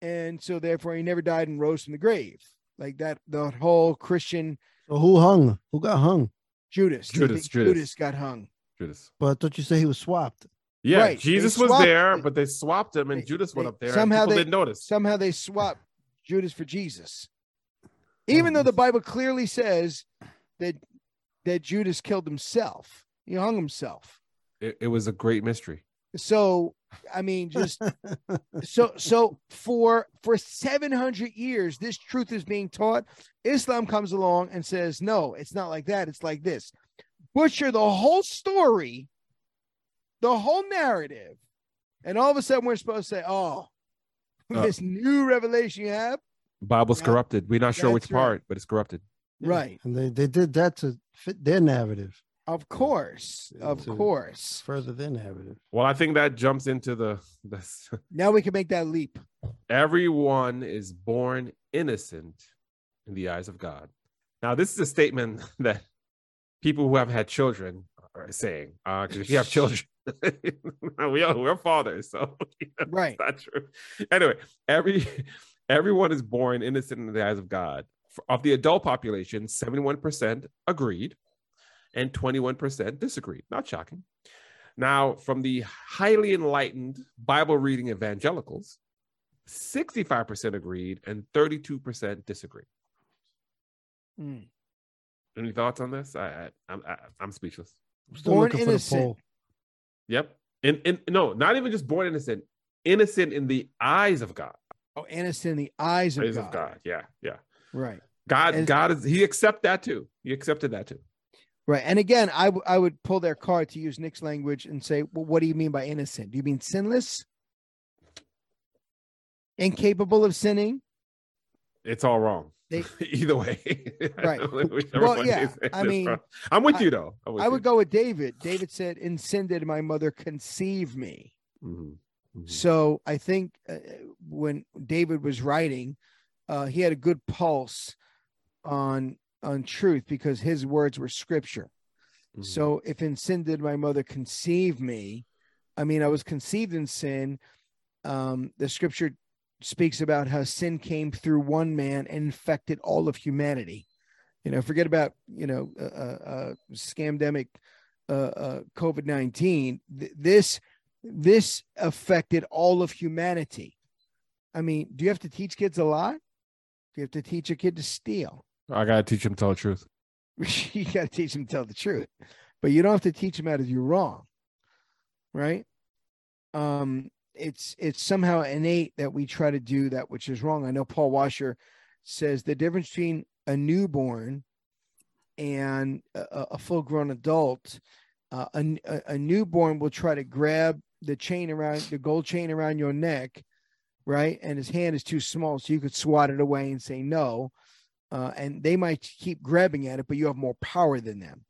and so therefore he never died and rose from the grave. Like that, the whole Christian So who hung? Who got hung? Judas, Judas, Judas. Judas got hung. Judas. But I thought you say he was swapped. Yeah, Right, they Jesus was swapped- there, but they swapped him, and they- Judas went they- up there. somehow and people they- didn't notice. Somehow they swapped Judas for Jesus, even though the Bible clearly says that that Judas killed himself. He hung himself. It, it was a great mystery. So I mean, just [LAUGHS] so so for for 700 years this truth is being taught islam comes along and says no it's not like that it's like this butcher the whole story the whole narrative and all of a sudden we're supposed to say oh [LAUGHS] Uh, this new revelation you have Bible's Yeah, corrupted. We're not sure which right. part, but it's corrupted. Yeah, Right. And they, they did that to fit their narrative, Of course, of course. further their narrative. Well, I think that jumps into the the [LAUGHS] Now we can make that leap. everyone is born innocent in the eyes of God. Now, this is a statement [LAUGHS] that people who have had children are saying. Uh, because if you have children, [LAUGHS] we are we're fathers, so Right. it's not true. Anyway, every everyone is born innocent in the eyes of God. Of the adult population, 71% agreed and 21% disagreed. Not shocking. Now, from the highly enlightened Bible reading evangelicals, 65% agreed and 32% disagreed. Mm. Any thoughts on this? I, I I'm I, I'm speechless. I'm still Born looking for the innocent. poll. Yep. And and no, not even just born innocent, innocent in the eyes of God. Oh, innocent in the eyes of Eyes God. of God. Yeah, yeah. Right. God, And- God is he accept that too. He accepted that too. Right. And again, I, w- I would pull their card to use Nick's language and say, well, what do you mean by innocent? Do you mean sinless? Incapable of sinning? It's all wrong. They- [LAUGHS] Either way. [LAUGHS] Right. Well, yeah, I mean, wrong. I'm with I- you though. With I would you. go with David. David said, In sin did my mother conceive me. Mhm. Mhm. So I think uh, when David was writing, uh, he had a good pulse on on truth because his words were scripture. Mhm. So if in sin did my mother conceive me, I mean I was conceived in sin. Um, the scripture speaks about how sin came through one man and infected all of humanity. You know, forget about you know uh, uh, uh, scamdemic uh, uh, COVID nineteen. Th- this this affected all of humanity. I mean, do you have to teach kids a lot? Do you have to teach a kid to steal? I gotta teach him to tell the truth. [LAUGHS] you got to teach them to tell the truth, but you don't have to teach them how to do wrong, right? Um, it's it's somehow innate that we try to do that which is wrong. I know Paul Washer says the difference between a newborn and a, a full-grown adult. Uh, a- a newborn will try to grab the chain around the gold chain around your neck, right? And his hand is too small, so you could swat it away and say no uh, and they might keep grabbing at it, but you have more power than them.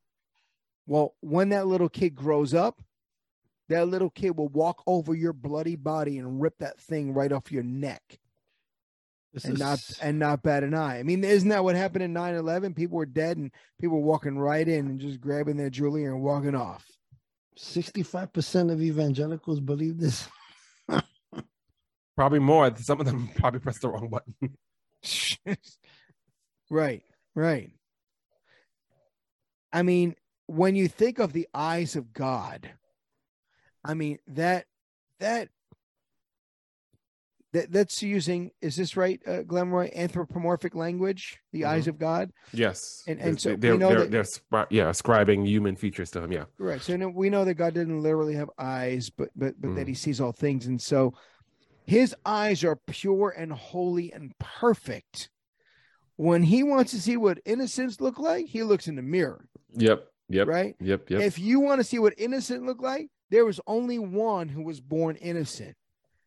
Well, when that little kid grows up, that little kid will walk over your bloody body and rip that thing right off your neck This and is not and not bat an eye. I mean, isn't that what happened in 9-11? People were dead and people were walking right in and just grabbing their jewelry and walking off. 65% of evangelicals believe this. Probably more. Some of them probably pressed the wrong button. right, right. I mean, when you think of the eyes of God, I mean that that that that's using is this right, uh, Glenroy? Anthropomorphic language, the eyes of God. Yes. And- and so we they're, know they're, that- they're yeah, ascribing human features to him. Yeah. Right. So no, we know that God didn't literally have eyes, but but but that Mm. He sees all things, and so His eyes are pure and holy and perfect. When He wants to see what innocence look like, He looks in the mirror. Yep. Yep. Right. Yep. Yep. If you want to see what innocent looked like, there was only one who was born innocent,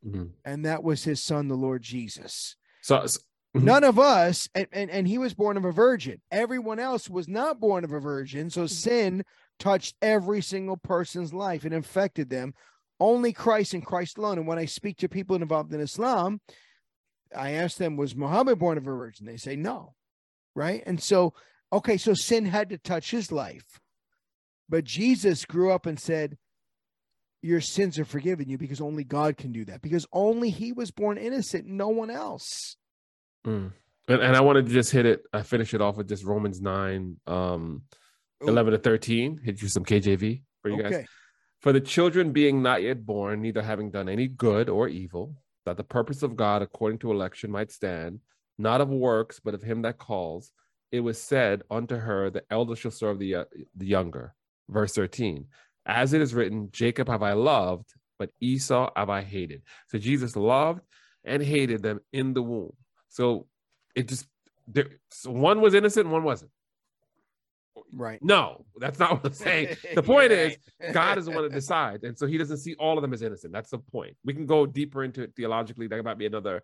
Mhm. and that was His Son, the Lord Jesus. So, so- Mhm. None of us, and, and, and he was born of a virgin. Everyone else was not born of a virgin. So sin touched every single person's life and infected them. Only Christ and Christ alone. And when I speak to people involved in Islam, I ask them, was Muhammad born of a virgin? They say no. Right. And so, okay, so sin had to touch his life. But Jesus grew up and said, Your sins are forgiven you because only God can do that, because only he was born innocent, no one else. Mm. And, and I wanted to just hit it. I finish it off with just Romans nine, um, Ooh. eleven to thirteen. Hit you some KJV for you guys. For the children being not yet born, neither having done any good or evil, that the purpose of God according to election might stand, not of works, but of him that calls. It was said unto her, The elder shall serve the uh, the younger. Verse thirteen. As it is written, Jacob have I loved, but Esau have I hated. So Jesus loved and hated them in the womb. So it just there, so one was innocent, one wasn't. Right. No, that's not what I'm saying. [LAUGHS] The point is, God is the one that decides, and so He doesn't see all of them as innocent. That's the point. We can go deeper into it theologically. That might be another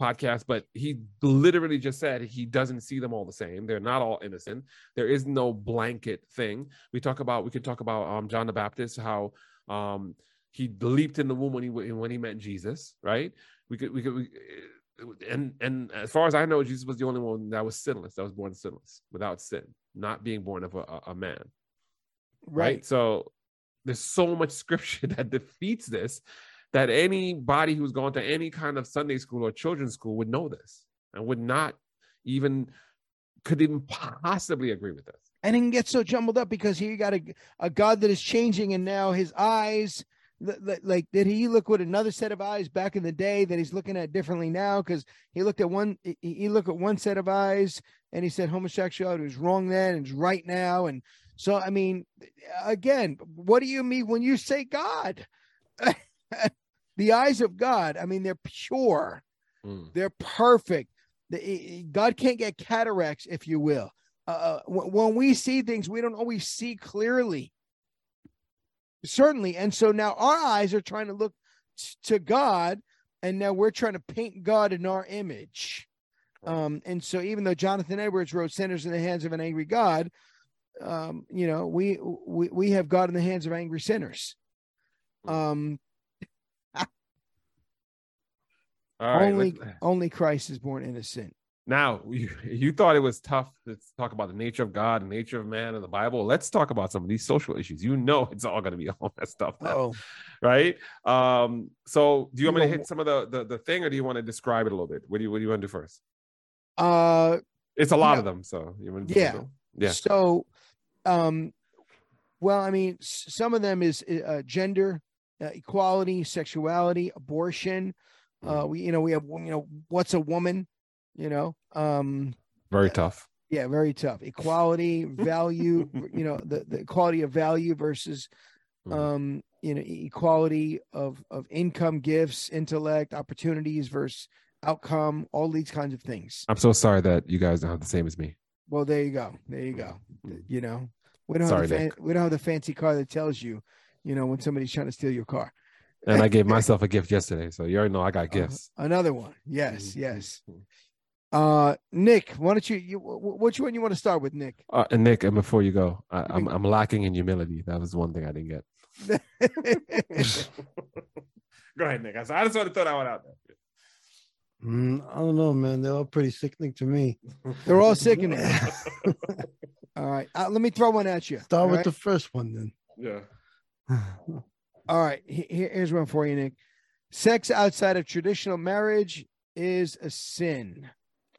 podcast, but he literally just said he doesn't see them all the same. They're not all innocent. There is no blanket thing. We talk about we could talk about um, John the Baptist, how um, he leaped in the womb when he when he met Jesus, right? We could we could we, and and as far as I know, Jesus was the only one that was sinless, that was born sinless, without sin, not being born of a, a man, right? So there's so much [LAUGHS] scripture that defeats this that anybody who's gone to any kind of Sunday school or children's school would know this and would not even could even possibly agree with this. and it can get so jumbled up because here you got a, a God that is changing, and now his eyes, like, did he look with another set of eyes back in the day that he's looking at differently now? Because he looked at one, he, he looked at one set of eyes, and he said homosexuality was wrong then and it's right now, and so I mean, again, what do you mean when you say God? [LAUGHS] the eyes of God, I mean, they're pure, Mm. they're perfect. The, God can't get cataracts, if you will. Uh, when, when we see things, we don't always see clearly. Certainly, and so now our eyes are trying to look t- to God, and now we're trying to paint God in our image. Um, and so, even though Jonathan Edwards wrote "Sinners in the Hands of an Angry God," um, you know, we we we have God in the hands of angry sinners. Um, All only let's- only Christ is born innocent. now you, you thought it was tough to talk about the nature of God and nature of man in the Bible. Let's talk about some of these social issues. You know, [LAUGHS] it's all going to be all messed up now, right? Um, so do you want me to hit some of the, the the thing, or do you want to describe it a little bit? What do you what do you want to do first? uh, It's a lot of them, so you want Yeah. yeah. So, um, well, I mean, some of them is uh, gender uh, equality, sexuality, abortion. Uh, we, you know, we have, you know, what's a woman? You know, um, Very tough. yeah, very tough. Equality, value. [LAUGHS] you know, the the equality of value versus, Mhm. um, you know, equality of of income, gifts, intellect, opportunities versus outcome. All these kinds of things. I'm so sorry that you guys don't have the same as me. Well, there you go. There you go. You know, we don't Sorry, have the fan- we don't have the fancy car that tells you, you know, when somebody's trying to steal your car. And I gave [LAUGHS] myself a gift yesterday, so you already know I got gifts. Another one. Yes, Mhm. yes. Uh, Nick, why don't you, you wh- wh- which one you want to start with, Nick? Uh, and Nick, and before you go, I, I'm I'm lacking in humility. That was one thing I didn't get. [LAUGHS] Go ahead, Nick. I just want to throw that one out there. Mm, I don't know, man. They're all pretty sickening to me. [LAUGHS] They're all sickening. All right, uh, let me throw one at you. Start all with right? the first one then. Yeah. [SIGHS] [SIGHS] then. All right, here's one for you, Nick. Sex outside of traditional marriage is a sin.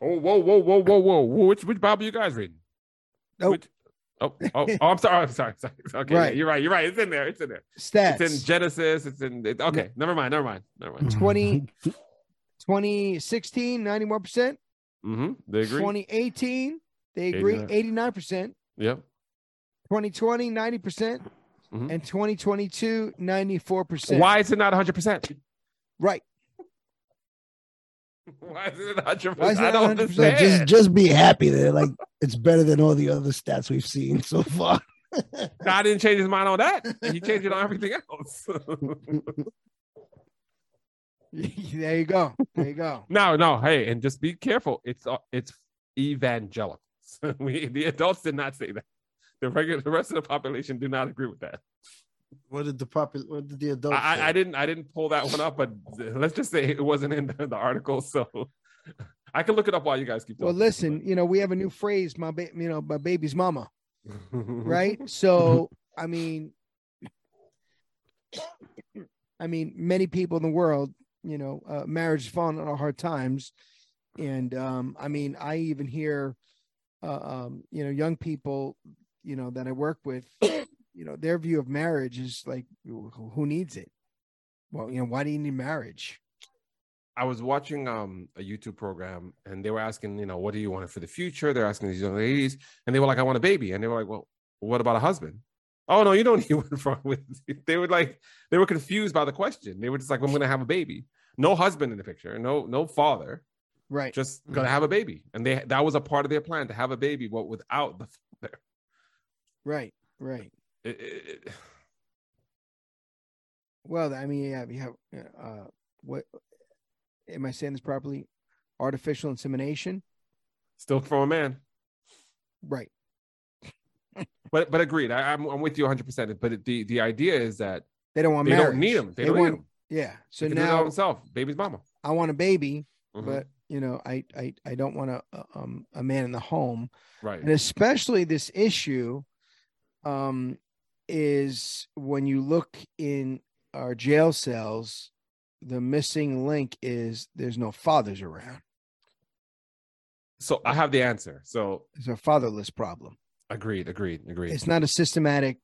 Oh, whoa, whoa, whoa, whoa, whoa. Which which Bible you guys reading? Nope. Which- oh, oh, oh, I'm sorry. I'm sorry. sorry. [LAUGHS] Okay, yeah, you're right. You're right. It's in there. It's in there. Stats. It's in Genesis. It's in. It, okay, never mind. Never mind. Never mind. [LAUGHS] 20, 2016, 91%. Mm-hmm. They agree. 2018, they agree 89. 89%. Yep. 2020, 90%. Mhm. And 2022, 94%. Why is it not 100? percent Right. [LAUGHS] Why is it 100? Why is it I not don't 100%? understand. just just be happy that like it's better than all the other stats we've seen so far. God didn't change his mind on that. [LAUGHS] He changed it on everything else. [LAUGHS] there you go. There you go. no, no. Hey, and just be careful. It's uh, it's evangelicals. we the adults did not say that. The regular, the rest of the population do not agree with that. what did the popular? What did the adults? I, say? I, I didn't I didn't pull that one up, but let's just say it wasn't in the, the article, so I can look it up while you guys keep Talking. Well, talking. listen, you know, we have a new phrase, my ba- you know, my baby's mama, [LAUGHS] right? So, I mean, I mean, many people in the world, you know, uh, marriage is falling on hard times, and um, I mean, I even hear, uh, um, you know, young people, you know, that I work with, [COUGHS] you know, their view of marriage is like, who who needs it? Well, you know, why do you need marriage? I was watching um a YouTube program and they were asking, you know, what do you want for the future? They're asking these young ladies, and they were like, I want a baby. And they were like, Well, what about a husband? Oh no, you don't [LAUGHS] need one from with they were like they were confused by the question. They were just like, I'm gonna have a baby. No husband in the picture, no, no father, Right. just gonna have a baby. And they that was a part of their plan to have a baby, but without the father. Right. Right. It- it- it- Well, I mean, yeah, we have uh, what am I saying this properly? artificial insemination. Still from a man. Right. [LAUGHS] But but agreed. I, I'm I'm with you 100. percent But the the idea is that They don't want they marriage. don't need him. They, They don't want- need him. Yeah. So He can do it now himself, baby's mama. I want a baby, Mhm. but you know, I I I don't want a um a man in the home, right. and especially this issue, um, is when you look in our jail cells, the missing link is there's no fathers around. So I have the answer. So It's a fatherless problem. agreed, agreed, agreed. It's not a systematic,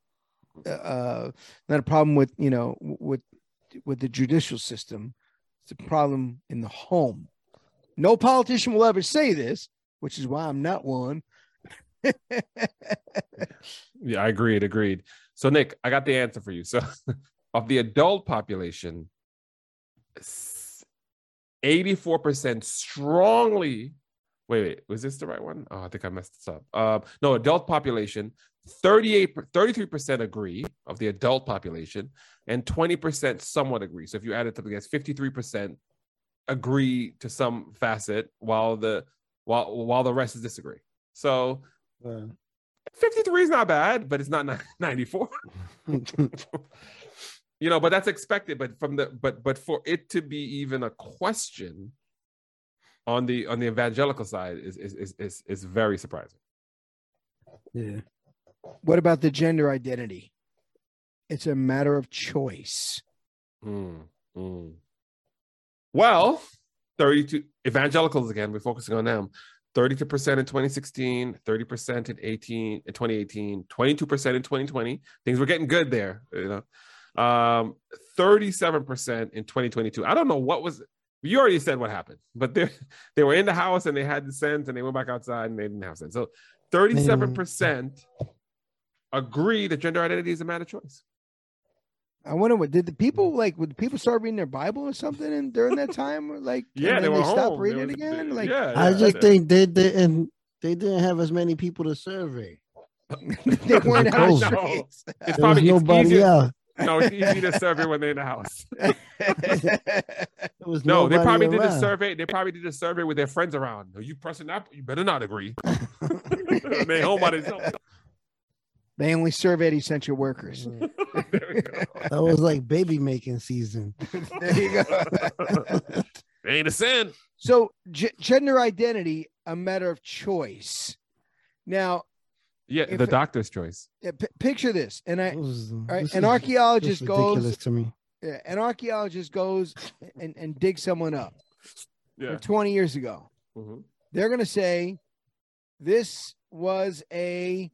uh, uh, not a problem with you know with with the judicial system. It's a problem in the home. No politician will ever say this, which is why I'm not one. [LAUGHS] Yeah, I agreed, agreed. So Nick, I got the answer for you. So [LAUGHS] of the adult population, 84% strongly wait, wait, was this the right one? Oh, I think I messed this up. Um, no, adult population, 38 33% agree of the adult population, and 20% somewhat agree. So if you add it up against 53% agree to some facet while the while while the rest is disagree. So 53 is not bad, but it's not [LAUGHS] 94. you know, but that's expected. But from the but but for it to be even a question on the on the evangelical side is is is is, is very surprising. yeah. What about the gender identity? It's a matter of choice. Mm, mm. Well, 32 evangelicals again, we're focusing on them. 32% in 2016, 30% in 18 in 2018, 22% in 2020. Things were getting good there, you know. Um 37% in 2022. I don't know what was you already said what happened, but they [LAUGHS] they were in the house and they had the sense and they went back outside and they didn't have sense. So 37% agree that gender identity is a matter of choice. I wonder what did the people mm-hmm. like? Would people start reading their Bible or something and during that time? Or like, [LAUGHS] Yeah, and they then were they stopped home. reading There it was- again. Like, yeah, I yeah. just think they didn't they didn't have as many people to survey. [LAUGHS] [LAUGHS] they weren't out the No. streets. It's There probably it's nobody easier. else. No, it's easy to survey when they're in the house. There was No, they nobody probably did a survey. They probably did a survey with their friends around. Are you pressing that? You better not agree. they home by themselves. They only serve surveyed essential workers. There we. [LAUGHS] That was like baby making season. [LAUGHS] there you go. [LAUGHS] Ain't a sin. so, g- gender identity, a matter of choice. Now, Yeah, If the it- doctor's choice. uh, p- picture this, and I, That was- right, this an archaeologist goes, to me. yeah, an archaeologist goes and, and digs someone up Yeah. 20 years ago. Mhm. They're going to say this was a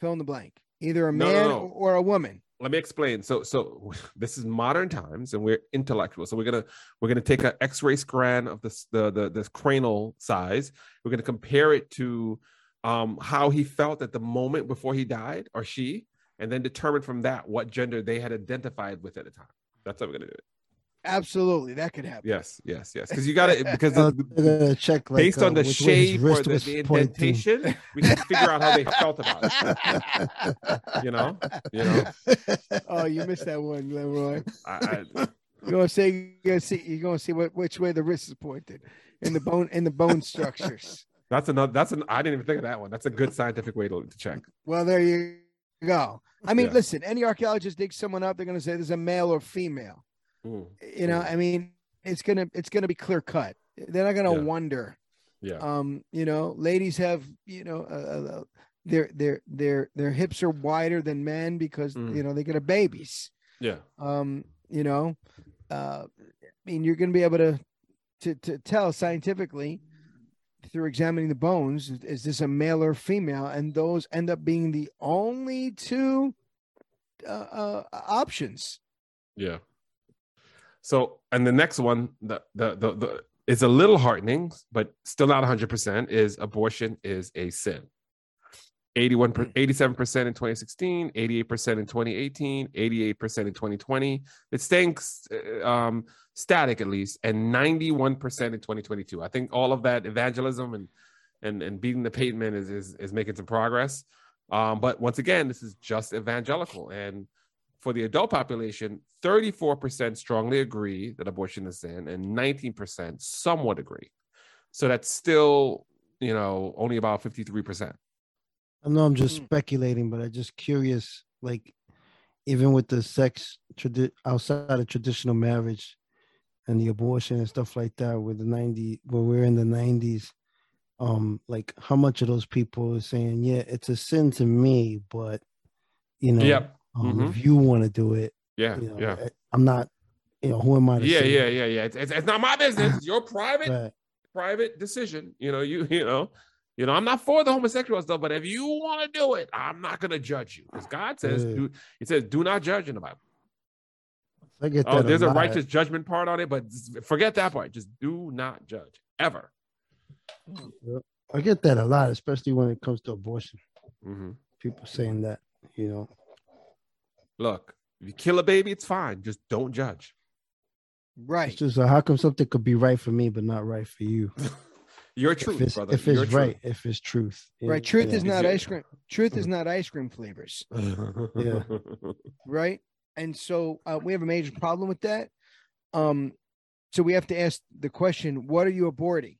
fill in the blank, either a No, no, man no. or a woman. Let me explain. So, so [LAUGHS] this is modern times, and we're intellectual. So we're gonna we're gonna take an X-ray scan of this the the this cranial size. We're gonna compare it to um, how he felt at the moment before he died, or she, and then determine from that what gender they had identified with at the time. That's how we're gonna do it. Absolutely, that could happen. Yes, yes, yes. [LAUGHS] Because you got to because Uh, the- check like, based uh, on the which shape or the, the pointing. indentation, we can figure out how they felt about it. You know, you know. [LAUGHS] oh, you missed that one, Leroy. I, I, You're gonna say you're gonna see you're gonna see what, which way the wrist is pointed in the bone in the bone structures. That's another. That's an. I didn't even think of that one. That's a good scientific way to, to check. Well, there you go. I mean, Yeah. listen, any archaeologist digs someone up, they're gonna say there's a male or female. Mm, You know, I mean, it's gonna it's gonna be clear cut. They're not gonna Yeah. wonder. yeah. Um, you know, ladies have you know uh, uh, their their their their hips are wider than men because Mm. you know they get a babies. Yeah. um you know uh i mean you're going to be able to to to tell scientifically through examining the bones is- is this a male or female and those end up being the only two uh, uh options Yeah. So, and the next one, the the the, the is a little heartening, but still not 100%, is abortion is a sin. 81 87% in 2016, 88% in 2018, 88% in 2020. It's staying uh, um, static at least, and 91% in 2022. I think all of that evangelism and and and beating the pavement is is, is making some progress. Um, but once again, this is just evangelical, and for the adult population, 34% strongly agree that abortion is sin, and 19% somewhat agree. So that's still, you know, only about 53%. I know I'm just Hmm. speculating, but I'm just curious. Like, even with the sex tradi- outside of traditional marriage and the abortion and stuff like that, with the 90, where we're in the 90s, um, like how much of those people are saying, "Yeah, it's a sin to me," but you know, Yep. Um, Mhm. if you want to do it, Yeah. you know, yeah. I'm not, you know, who am I to Yeah, say? yeah, yeah, yeah. It's, it's, it's not my business. It's [CLEARS THROAT] your private Right. private decision. You know, you [LAUGHS] you know, you know, I'm not for the homosexual stuff, but if you want to do it, I'm not gonna judge you. Because God says, Yeah. do, He says, do not judge in the Bible. I get that. Oh, there's a righteous judgment part on it, but forget that part. Just do not judge ever. I get that a lot, especially when it comes to abortion. hmm People saying that, you know. Look, if you kill a baby, it's fine. Just don't judge. Right. It's just uh, how come something could be right for me but not right for you? [LAUGHS] Your If truth, it's, brother. if Your it's right, if it's truth. you Right. Truth you is not ice cream. Truth is not ice cream flavors. [LAUGHS] Yeah. Right. And so uh, we have a major problem with that. Um, so we have to ask the question: What are you aborting?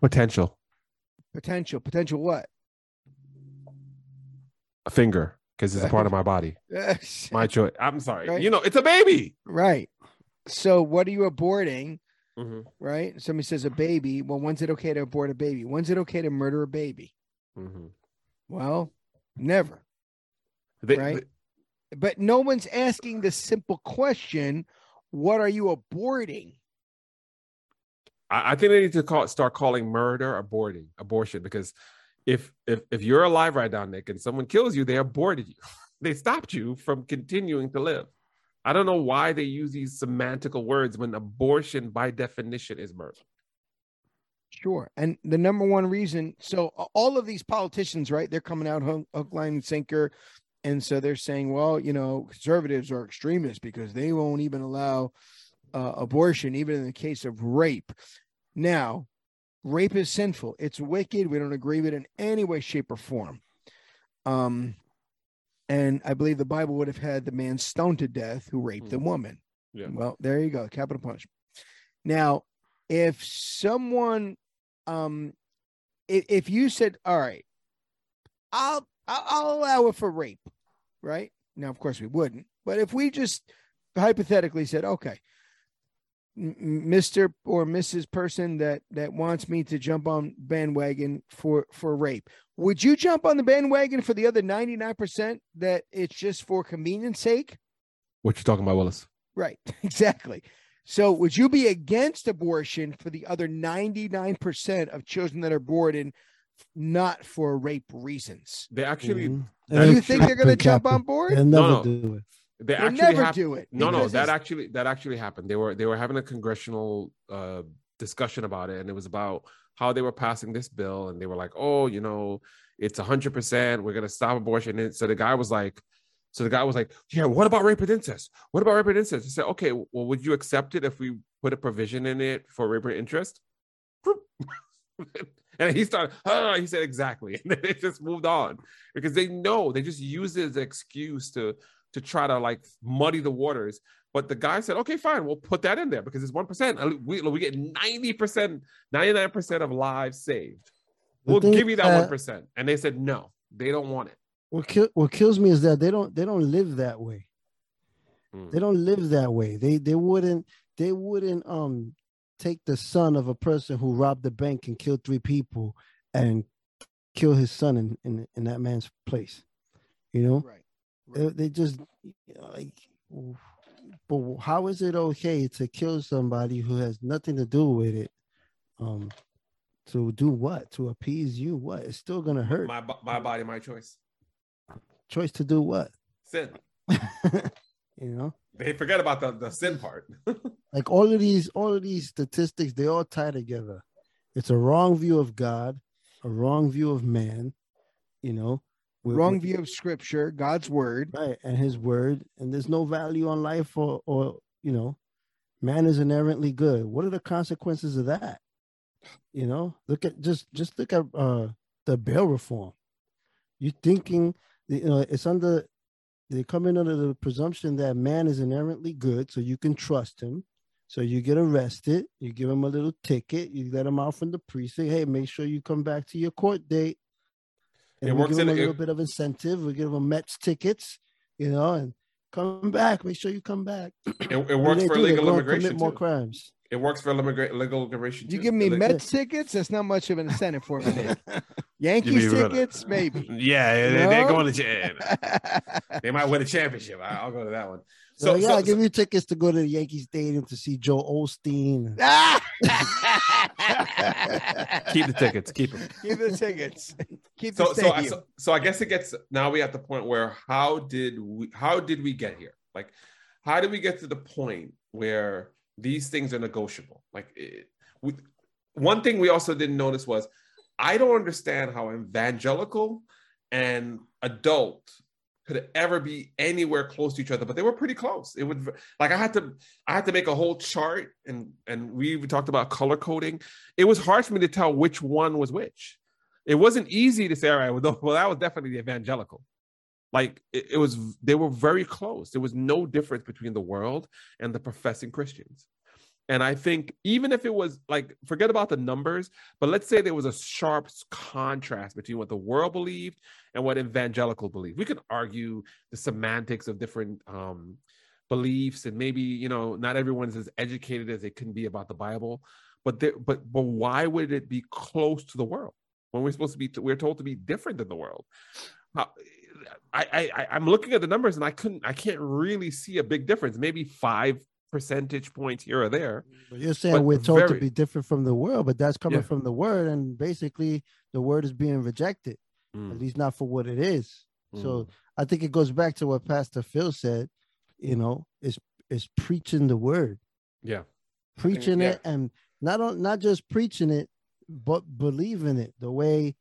Potential. Potential. Potential what? Finger, because it's a part of my body. [LAUGHS] My choice. I'm sorry. Right. You know, it's a baby. right. So what are you aborting? Mhm, Right. Somebody says a baby. Well, when's it okay to abort a baby? When's it okay to murder a baby? mhm. Well, never. They- Right. they- But no one's asking the simple question: What are you aborting? I, I think they need to call start calling murder aborting abortion because if if if you're alive right now, Nick, and someone kills you, they aborted you. [LAUGHS] they stopped you from continuing to live. I don't know why they use these semantical words when abortion, by definition, is murder. Sure. And the number one reason, so all of these politicians, right? They're coming out hook, hook line, and sinker. And so they're saying, well, you know, conservatives are extremists because they won't even allow uh, abortion, even in the case of rape. Now, rape is sinful. It's wicked. We don't agree with it in any way, shape, or form. Um, and I believe the Bible would have had the man stoned to death who raped the Hmm. woman. Yeah. Well, there you go, capital punishment. Now, if someone, um, if, if you said, "All right, I'll, I'll I'll allow it for rape," right? Now, of course, we wouldn't, but if we just hypothetically said, "Okay, m- m- Mister or Mrs. Person that that wants me to jump on bandwagon for for rape," would you jump on the bandwagon for the other ninety nine percent that it's just for convenience sake? What you talking about, Willis? Right, [LAUGHS] exactly. So, would you be against abortion for the other 99% of children that are born in not for rape reasons? They actually, Mhm. Do you think they're going to jump on board? They'll No, never no. They actually never have, do it. No, no, that actually that actually happened. They were they were having a congressional uh discussion about it, and it was about how they were passing this bill, and they were like, "Oh, you know, it's hundred percent. We're gonna stop abortion." And so the guy was like, "So the guy was like, yeah, what about rape and incest? What about rape and incest?" I said, "Okay, well, would you accept it if we put a provision in it for rape and interest?" [LAUGHS] and he started, oh, he said exactly, [LAUGHS] and then they just moved on because they know they just use it as an excuse to to try to like muddy the waters. But the guy said, okay, fine, we'll put that in there because it's one percent. We we get ninety percent, ninety nine percent of lives saved. The We'll thing give you is that one percent, and they said no, they don't want it. What kill, what kills me is that they don't they don't live that way. Mm. They don't live that way. They they wouldn't they wouldn't um take the son of a person who robbed the bank and killed three people and kill his son in in, in that man's place. You know, Right. They, they just like but how is it okay to kill somebody who has nothing to do with it? Um to do what? To appease you? What? It's still gonna hurt. My my body, my choice. choice to do what? Sin. [LAUGHS] you know? They forget about the the sin part. [LAUGHS] like all of these all of these statistics they all tie together. It's a wrong view of god a wrong view of man you know Wrong view of scripture, God's word. right and his word and there's no value on life or or you know man is inherently good what are the consequences of that you know look at just just look at uh the bail reform You're thinking you know it's under they come in under the presumption that man is inherently good so you can trust him So you get arrested, you give him a little ticket, you let him out from the precinct. Hey, make sure you come back to your court date. And It we works give them in- a little it- bit of incentive. We give them Mets tickets, you know, and come back. Make sure you come back. It, it works for illegal immigration Commit more too. crimes. It works for immigra- legal immigration. You too. give me Ille- Mets tickets, that's not much of an incentive for me. Nick. [LAUGHS] Yankees me a tickets, maybe. [LAUGHS] Yeah, they, No? they're going to. cha- [LAUGHS] They might win a championship. I, will go to that one. So, So, yeah, so, I give you tickets to go to the Yankee Stadium to see Joel Osteen. keep the tickets. Keep them. Keep the tickets. Keep the So, so, I, so, so I guess it gets now we at the point where how did we how did we get here? Like, how did we get to the point where these things are negotiable? Like, it, one thing we also didn't notice was I don't understand how evangelical and adult could ever be anywhere close to each other, but they were pretty close. It would like I had to I had to make a whole chart and and we even talked about color coding. It was hard for me to tell which one was which. It wasn't easy to say, all right, well [LAUGHS] that was definitely the evangelical. Like it, it was, they were very close. There was no difference between the world and the professing Christians. And I think even if it was like, forget about the numbers, but let's say there was a sharp contrast between what the world believed and what evangelical believed. We could argue the semantics of different um, beliefs, and maybe you know not everyone's as educated as they can be about the Bible. But there, but but why would it be close to the world when we're supposed to be? We're told to be different than the world. How, I, I I- I'm looking at the numbers and I couldn't I can't really see a big difference. Maybe five percentage points here or there. But you're saying But we're told to be different from the world, but that's coming Yeah. from the word, and basically the word is being rejected, Mm, at least not for what it is. So mm. I think it goes back to what Pastor Phil said. You know, is is preaching the word, yeah, preaching yeah. it, and not on, not just preaching it, but believing it the way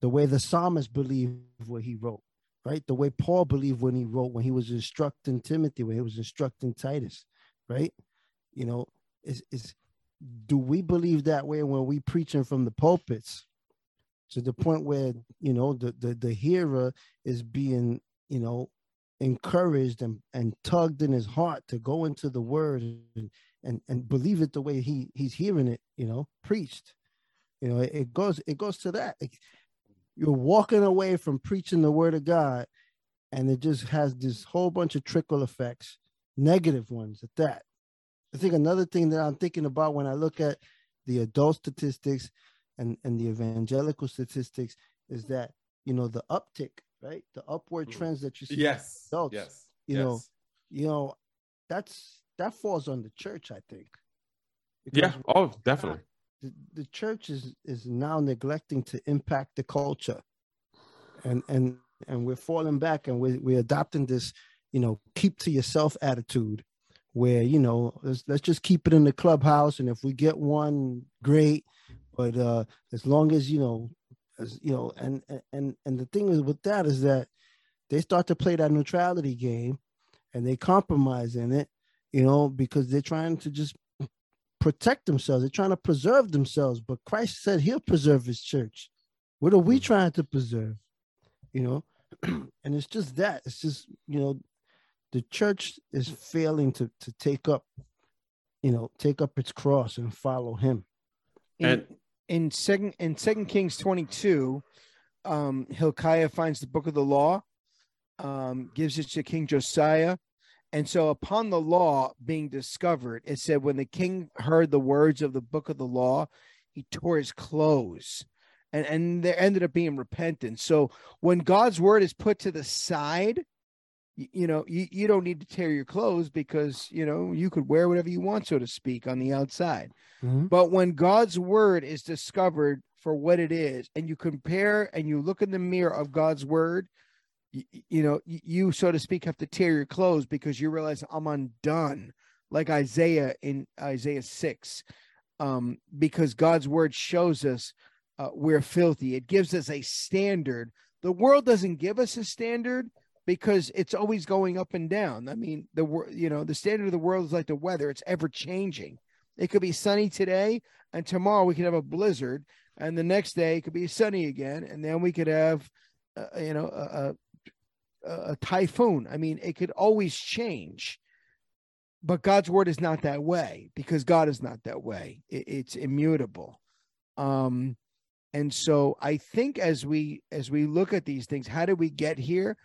the way the psalmist believed what he wrote, right? The way Paul believed when he wrote, when he was instructing Timothy, when he was instructing Titus, right? You know, is is do we believe that way when we preaching from the pulpits to the point where you know the the, the hearer is being you know encouraged and, and tugged in his heart to go into the word and, and and believe it the way he he's hearing it you know preached you know it, it goes it goes to that Like, you're walking away from preaching the word of god and it just has this whole bunch of trickle effects negative ones at that i think another thing that i'm thinking about when i look at the adult statistics and and the evangelical statistics is that you know the uptick right the upward Mm. trends that you see yes, adults, yes, you yes. know, you know that's that falls on the church i think yeah. Oh, definitely. The, church is is now neglecting to impact the culture. And and and we're falling back and we're, we're adopting this you know keep to yourself attitude where you know let's, let's just keep it in the clubhouse. And if we get one great. But uh as long as you know as you know and and and the thing is with that is that they start to play that neutrality game and they compromise in it you know because they're trying to just protect themselves. They're trying to preserve themselves. But Christ said he'll preserve his church. What are we trying to preserve? You know, [CLEARS THROAT] and it's just that. It's just, you know, the church is failing to to take up, you know, take up its cross and follow him. in, And- in second in second kings 22 um hilkiah finds the book of the law um gives it to king josiah and so upon the law being discovered it said when the king heard the words of the book of the law he tore his clothes and and there ended up being repentance. So when god's word is put to the side y- you know you, you don't need to tear your clothes because you know you could wear whatever you want so to speak on the outside. Mm-hmm. But when God's word is discovered for what it is, and you compare and you look in the mirror of God's word, you, you know, you, so to speak, have to tear your clothes because you realize I'm undone, like Isaiah in Isaiah 6, um, because God's word shows us uh, we're filthy. It gives us a standard. The world doesn't give us a standard because it's always going up and down. I mean, the you know, the standard of the world is like the weather, it's ever changing. It could be sunny today, and tomorrow we could have a blizzard, and the next day it could be sunny again, and then we could have, uh, you know, a, a, typhoon. I mean, it could always change. but God's word is not that way because God is not that way. It- it's immutable. Um, and so I think as we as we look at these things, how did we get here?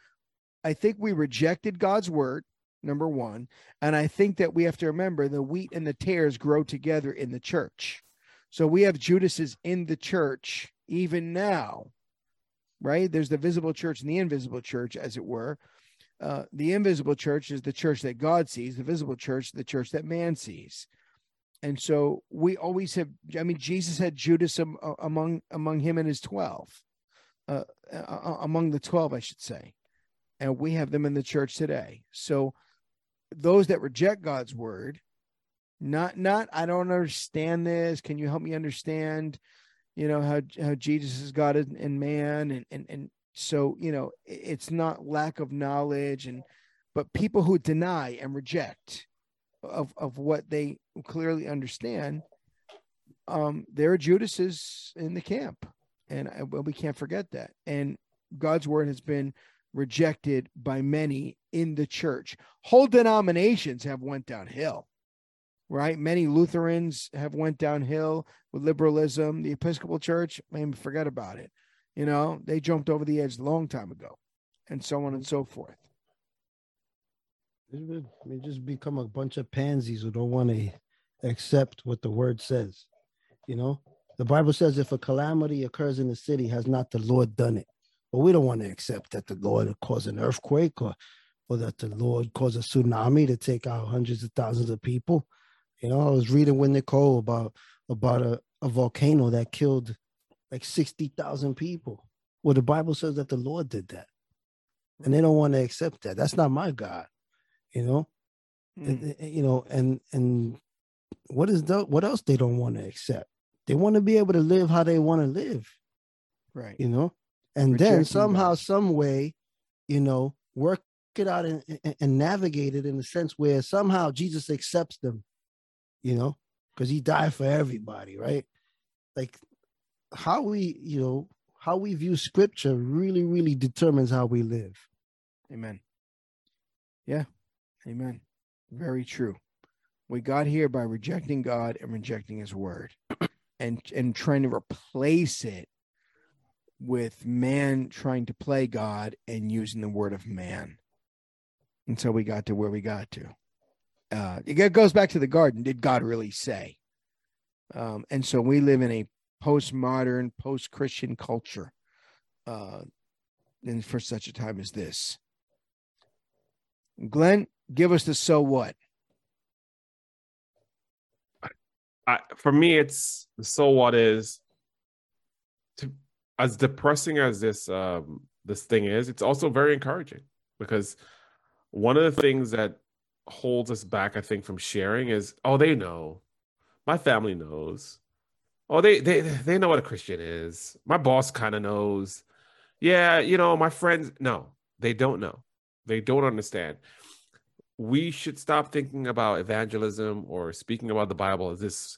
I think we rejected God's word, number one. And I think that we have to remember the wheat and the tares grow together in the church. So we have Judases in the church even now, right? There's the visible church and the invisible church, as it were. Uh, the invisible church is the church that God sees, the visible church, the church that man sees. And so we always have, I mean, Jesus had Judas am, uh, among among him and his 12, uh, uh, among the 12, I should say. And we have them in the church today. So those that reject God's word, not, not, I don't understand this. Can you help me understand, you know, how, how Jesus is God and, and man? And, and, and so, you know, it's not lack of knowledge and, but people who deny and reject of, of what they clearly understand, um, there are Judases in the camp. And I, well, we can't forget that. And God's word has been rejected by many in the church. Whole denominations have went downhill, right? Many Lutherans have went downhill with liberalism. The Episcopal Church, man, forget about it. You know, they jumped over the edge a long time ago, and so on and so forth. We just become a bunch of pansies who don't want to accept what the word says. You know, the Bible says if a calamity occurs in the city, has not the Lord done it? But we don't want to accept that the Lord caused an earthquake or, or that the Lord caused a tsunami to take out hundreds of thousands of people. You know, I was reading with Nicole about about a, a volcano that killed like 60,000 people. Well, the Bible says that the Lord did that. And they don't want to accept that. That's not my God you know And- Mm. and- you know and and what is the what else they don't want to accept they want to be able to live how they want to live Right. you know and then somehow God. some way you know work it out and, and, and navigate it in a sense where somehow jesus accepts them you know because he died for everybody right like how we you know how we view scripture really really determines how we live Amen. Yeah. Amen. Very true. We got here by rejecting God and rejecting his word [CLEARS THROAT] and and trying to replace it with man trying to play God and using the word of man. And so we got to where we got to. Uh it goes back to the garden. Did God really say? Um, and so we live in a postmodern, post-Christian culture. Uh and for such a time as this. Glenn, give us the so what. I, for me, it's the so what is to as depressing as this um this thing is, it's also very encouraging because one of the things that holds us back, I think, from sharing is oh, they know, my family knows, oh, they they they know what a Christian is. My boss kind of knows. Yeah, you know, my friends. No, they don't know. They don't understand we should stop thinking about evangelism or speaking about the Bible as this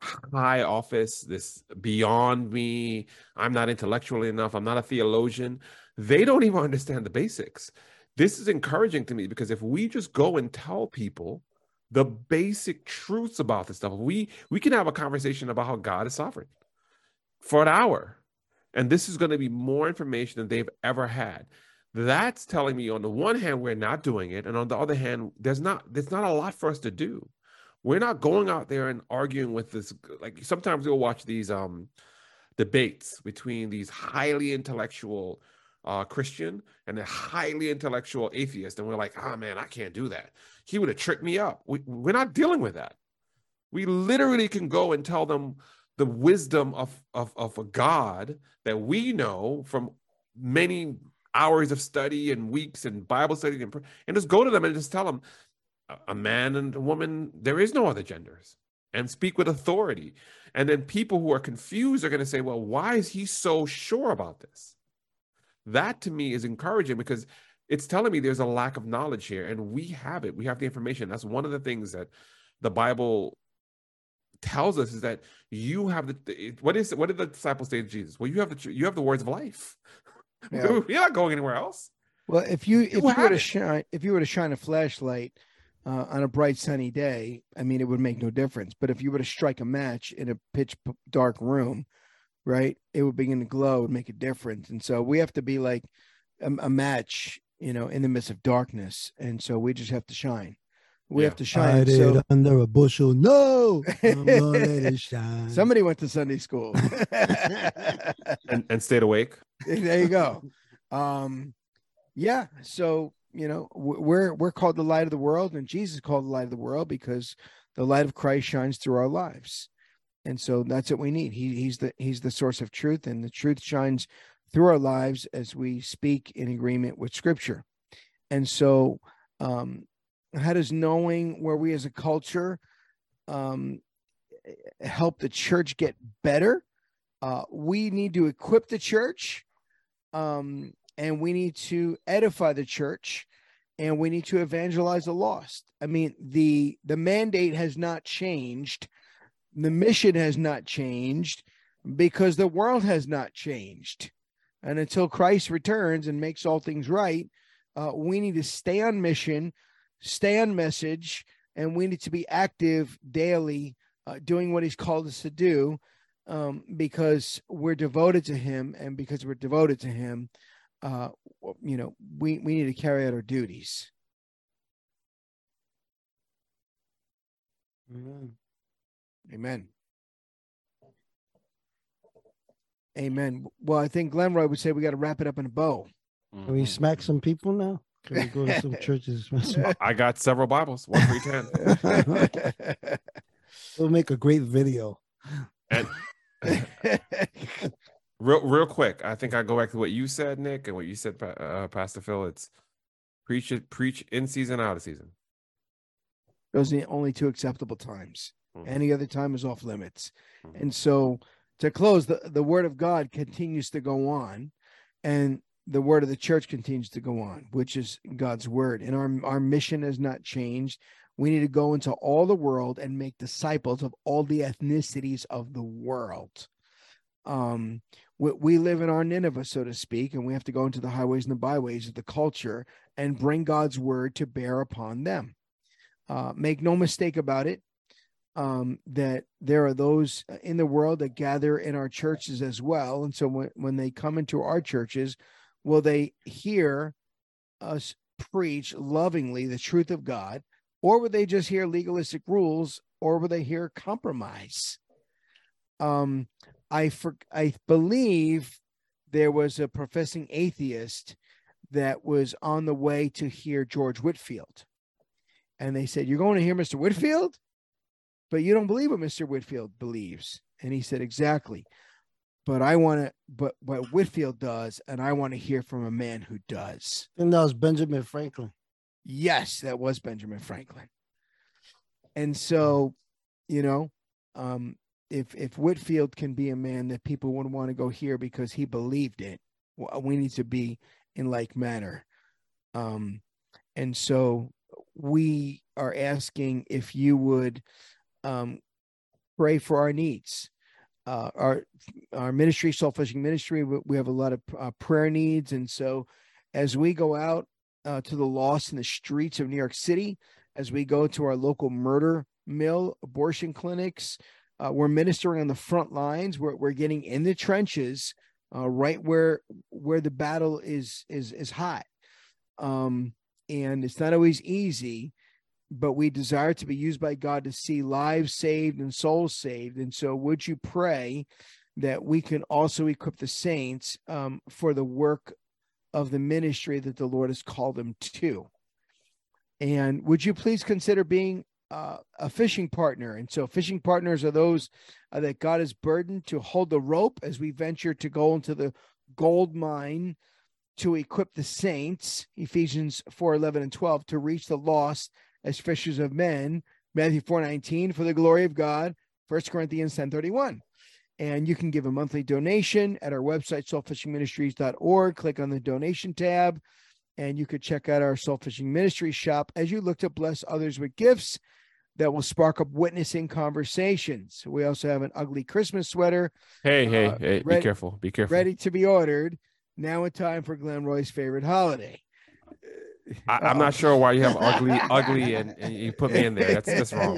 high office, this beyond me. I'm not intellectual enough. I'm not a theologian. They don't even understand the basics. This is encouraging to me because if we just go and tell people the basic truths about this stuff, we we can have a conversation about how God is sovereign for an hour. And this is going to be more information than they've ever had. That's telling me on the one hand we're not doing it. And on the other hand there's not there's not a lot for us to do. We're not going out there and arguing with this like sometimes we'll watch these um debates between these highly intellectual uh christian and a highly intellectual atheist and we're like oh man i can't do that he would have tricked me up we, we're not dealing with that we literally can go and tell them the wisdom of of, of a god that we know from many hours of study and weeks and Bible study and, and just go to them and just tell them a- a man and a woman, there is no other genders and speak with authority. And then people who are confused are going to say, well, why is he so sure about this? That to me is encouraging because it's telling me there's a lack of knowledge here and we have it. We have the information. That's one of the things that the Bible tells us is that you have the what is it? what did the disciples say to Jesus? Well, you have the you have the words of life. [LAUGHS] Yeah. [LAUGHS] You're not going anywhere else. Well, if you if you were to shine if you were to shine a flashlight uh, on a bright sunny day, I mean, it would make no difference. But if you were to strike a match in a pitch dark room, right, it would begin to glow and make a difference. And so we have to be like a, a match, you know, in the midst of darkness. And so we just have to shine. We Yeah. have to shine. So it under a bushel. No, [LAUGHS] I'm gonna let it shine. somebody went to Sunday school. [LAUGHS] [LAUGHS] and, and stayed awake. there you go. Um, yeah. So you know we're we're called the light of the world, and Jesus called the light of the world because the light of Christ shines through our lives, and so that's what we need. He he's the he's the source of truth, and the truth shines through our lives as we speak in agreement with Scripture. And so, um, how does knowing where we as a culture um, help the church get better? Uh, we need to equip the church um, and we need to edify the church and we need to evangelize the lost i mean the the mandate has not changed the mission has not changed because the world has not changed. And until christ returns and makes all things right uh, we need to stay on mission stay on message and we need to be active daily uh, doing what he's called us to do um, because we're devoted to him. And because we're devoted to him uh, you know we we need to carry out our duties. Amen. Amen amen well i think glenroy would say we got to wrap it up in a bow Can we smack some people now? Can we go to some [LAUGHS] churches? and smack some- [LAUGHS] I got several Bibles, one for each hand. [LAUGHS] We'll make a great video. And real, real quick, I think I go back to what you said, Nick, and what you said, uh, Pastor Phil. It's preach it, preach in season, out of season. those are the only two acceptable times Mhm. any other time is off limits. Mhm. and so to close the, the word of god continues to go on and the word of the church continues to go on which is god's word. And our, our mission has not changed. We need to go into all the world and make disciples of all the ethnicities of the world. Um we, we live in our nineveh so to speak and we have to go into the highways and the byways of the culture and bring god's word to bear upon them. Uh, make no mistake about it um, that there are those in the world that gather in our churches as well. And so when, when they come into our churches, will they hear us preach lovingly the truth of God, or will they just hear legalistic rules, or will they hear compromise? Um, I for, I believe there was a professing atheist that was on the way to hear George Whitefield. And they said, You're going to hear Mr. Whitefield? But you don't believe what Mr. Whitefield believes. And he said, Exactly. But I want to, but what Whitefield does, and I want to hear from a man who does. And that was Benjamin Franklin. Yes, that was Benjamin Franklin. And so, you know, um, if if Whitefield can be a man that people would want to go hear because he believed it, we need to be in like manner. Um, and so we are asking if you would um, pray for our needs. Uh, our our ministry, soul fishing ministry, we, have a lot of uh, prayer needs, and so as we go out uh, to the lost in the streets of New York City, as we go to our local murder mill, abortion clinics, uh, we're ministering on the front lines. We're we're getting in the trenches, uh, right where where the battle is is is hot, um, and it's not always easy but we desire to be used by God to see lives saved and souls saved. And so, would you pray that we can also equip the saints um, for the work of the ministry that the Lord has called them to? And would you please consider being uh, a fishing partner? And so, fishing partners are those uh, that God has burdened to hold the rope as we venture to go into the gold mine to equip the saints, Ephesians 4 11 and 12, to reach the lost as fishers of men, Matthew 4 19, for the glory of God, 1 Corinthians 10 31. And you can give a monthly donation at our website, soulfishingministries.org. Click on the donation tab, and you could check out our Soul Fishing Ministries shop as you look to bless others with gifts that will spark up witnessing conversations. We also have an ugly Christmas sweater Hey, hey, Uh, hey! ready- be careful! Be careful! ready to be ordered now in time for Glen Roy's favorite holiday. I, I'm not sure why you have ugly, ugly, [LAUGHS] and, and you put me in there. That's that's wrong.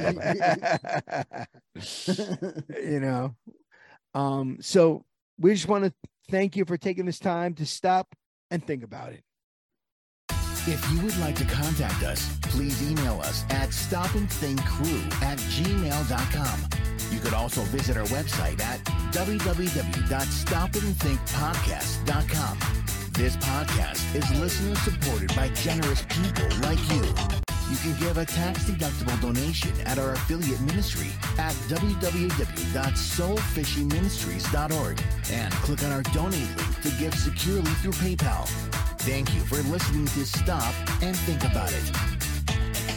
you know. Um, so we just want to thank you for taking this time to stop and think about it. If you would like to contact us, please email us at stopandthinkcrew at gmail.com. You could also visit our website at www.stopandthinkpodcast.com. This podcast is listener supported by generous people like you. You can give a tax-deductible donation at our affiliate ministry at www.soulfishingministries.org and click on our donate link to give securely through PayPal. Thank you for listening to Stop and Think About It.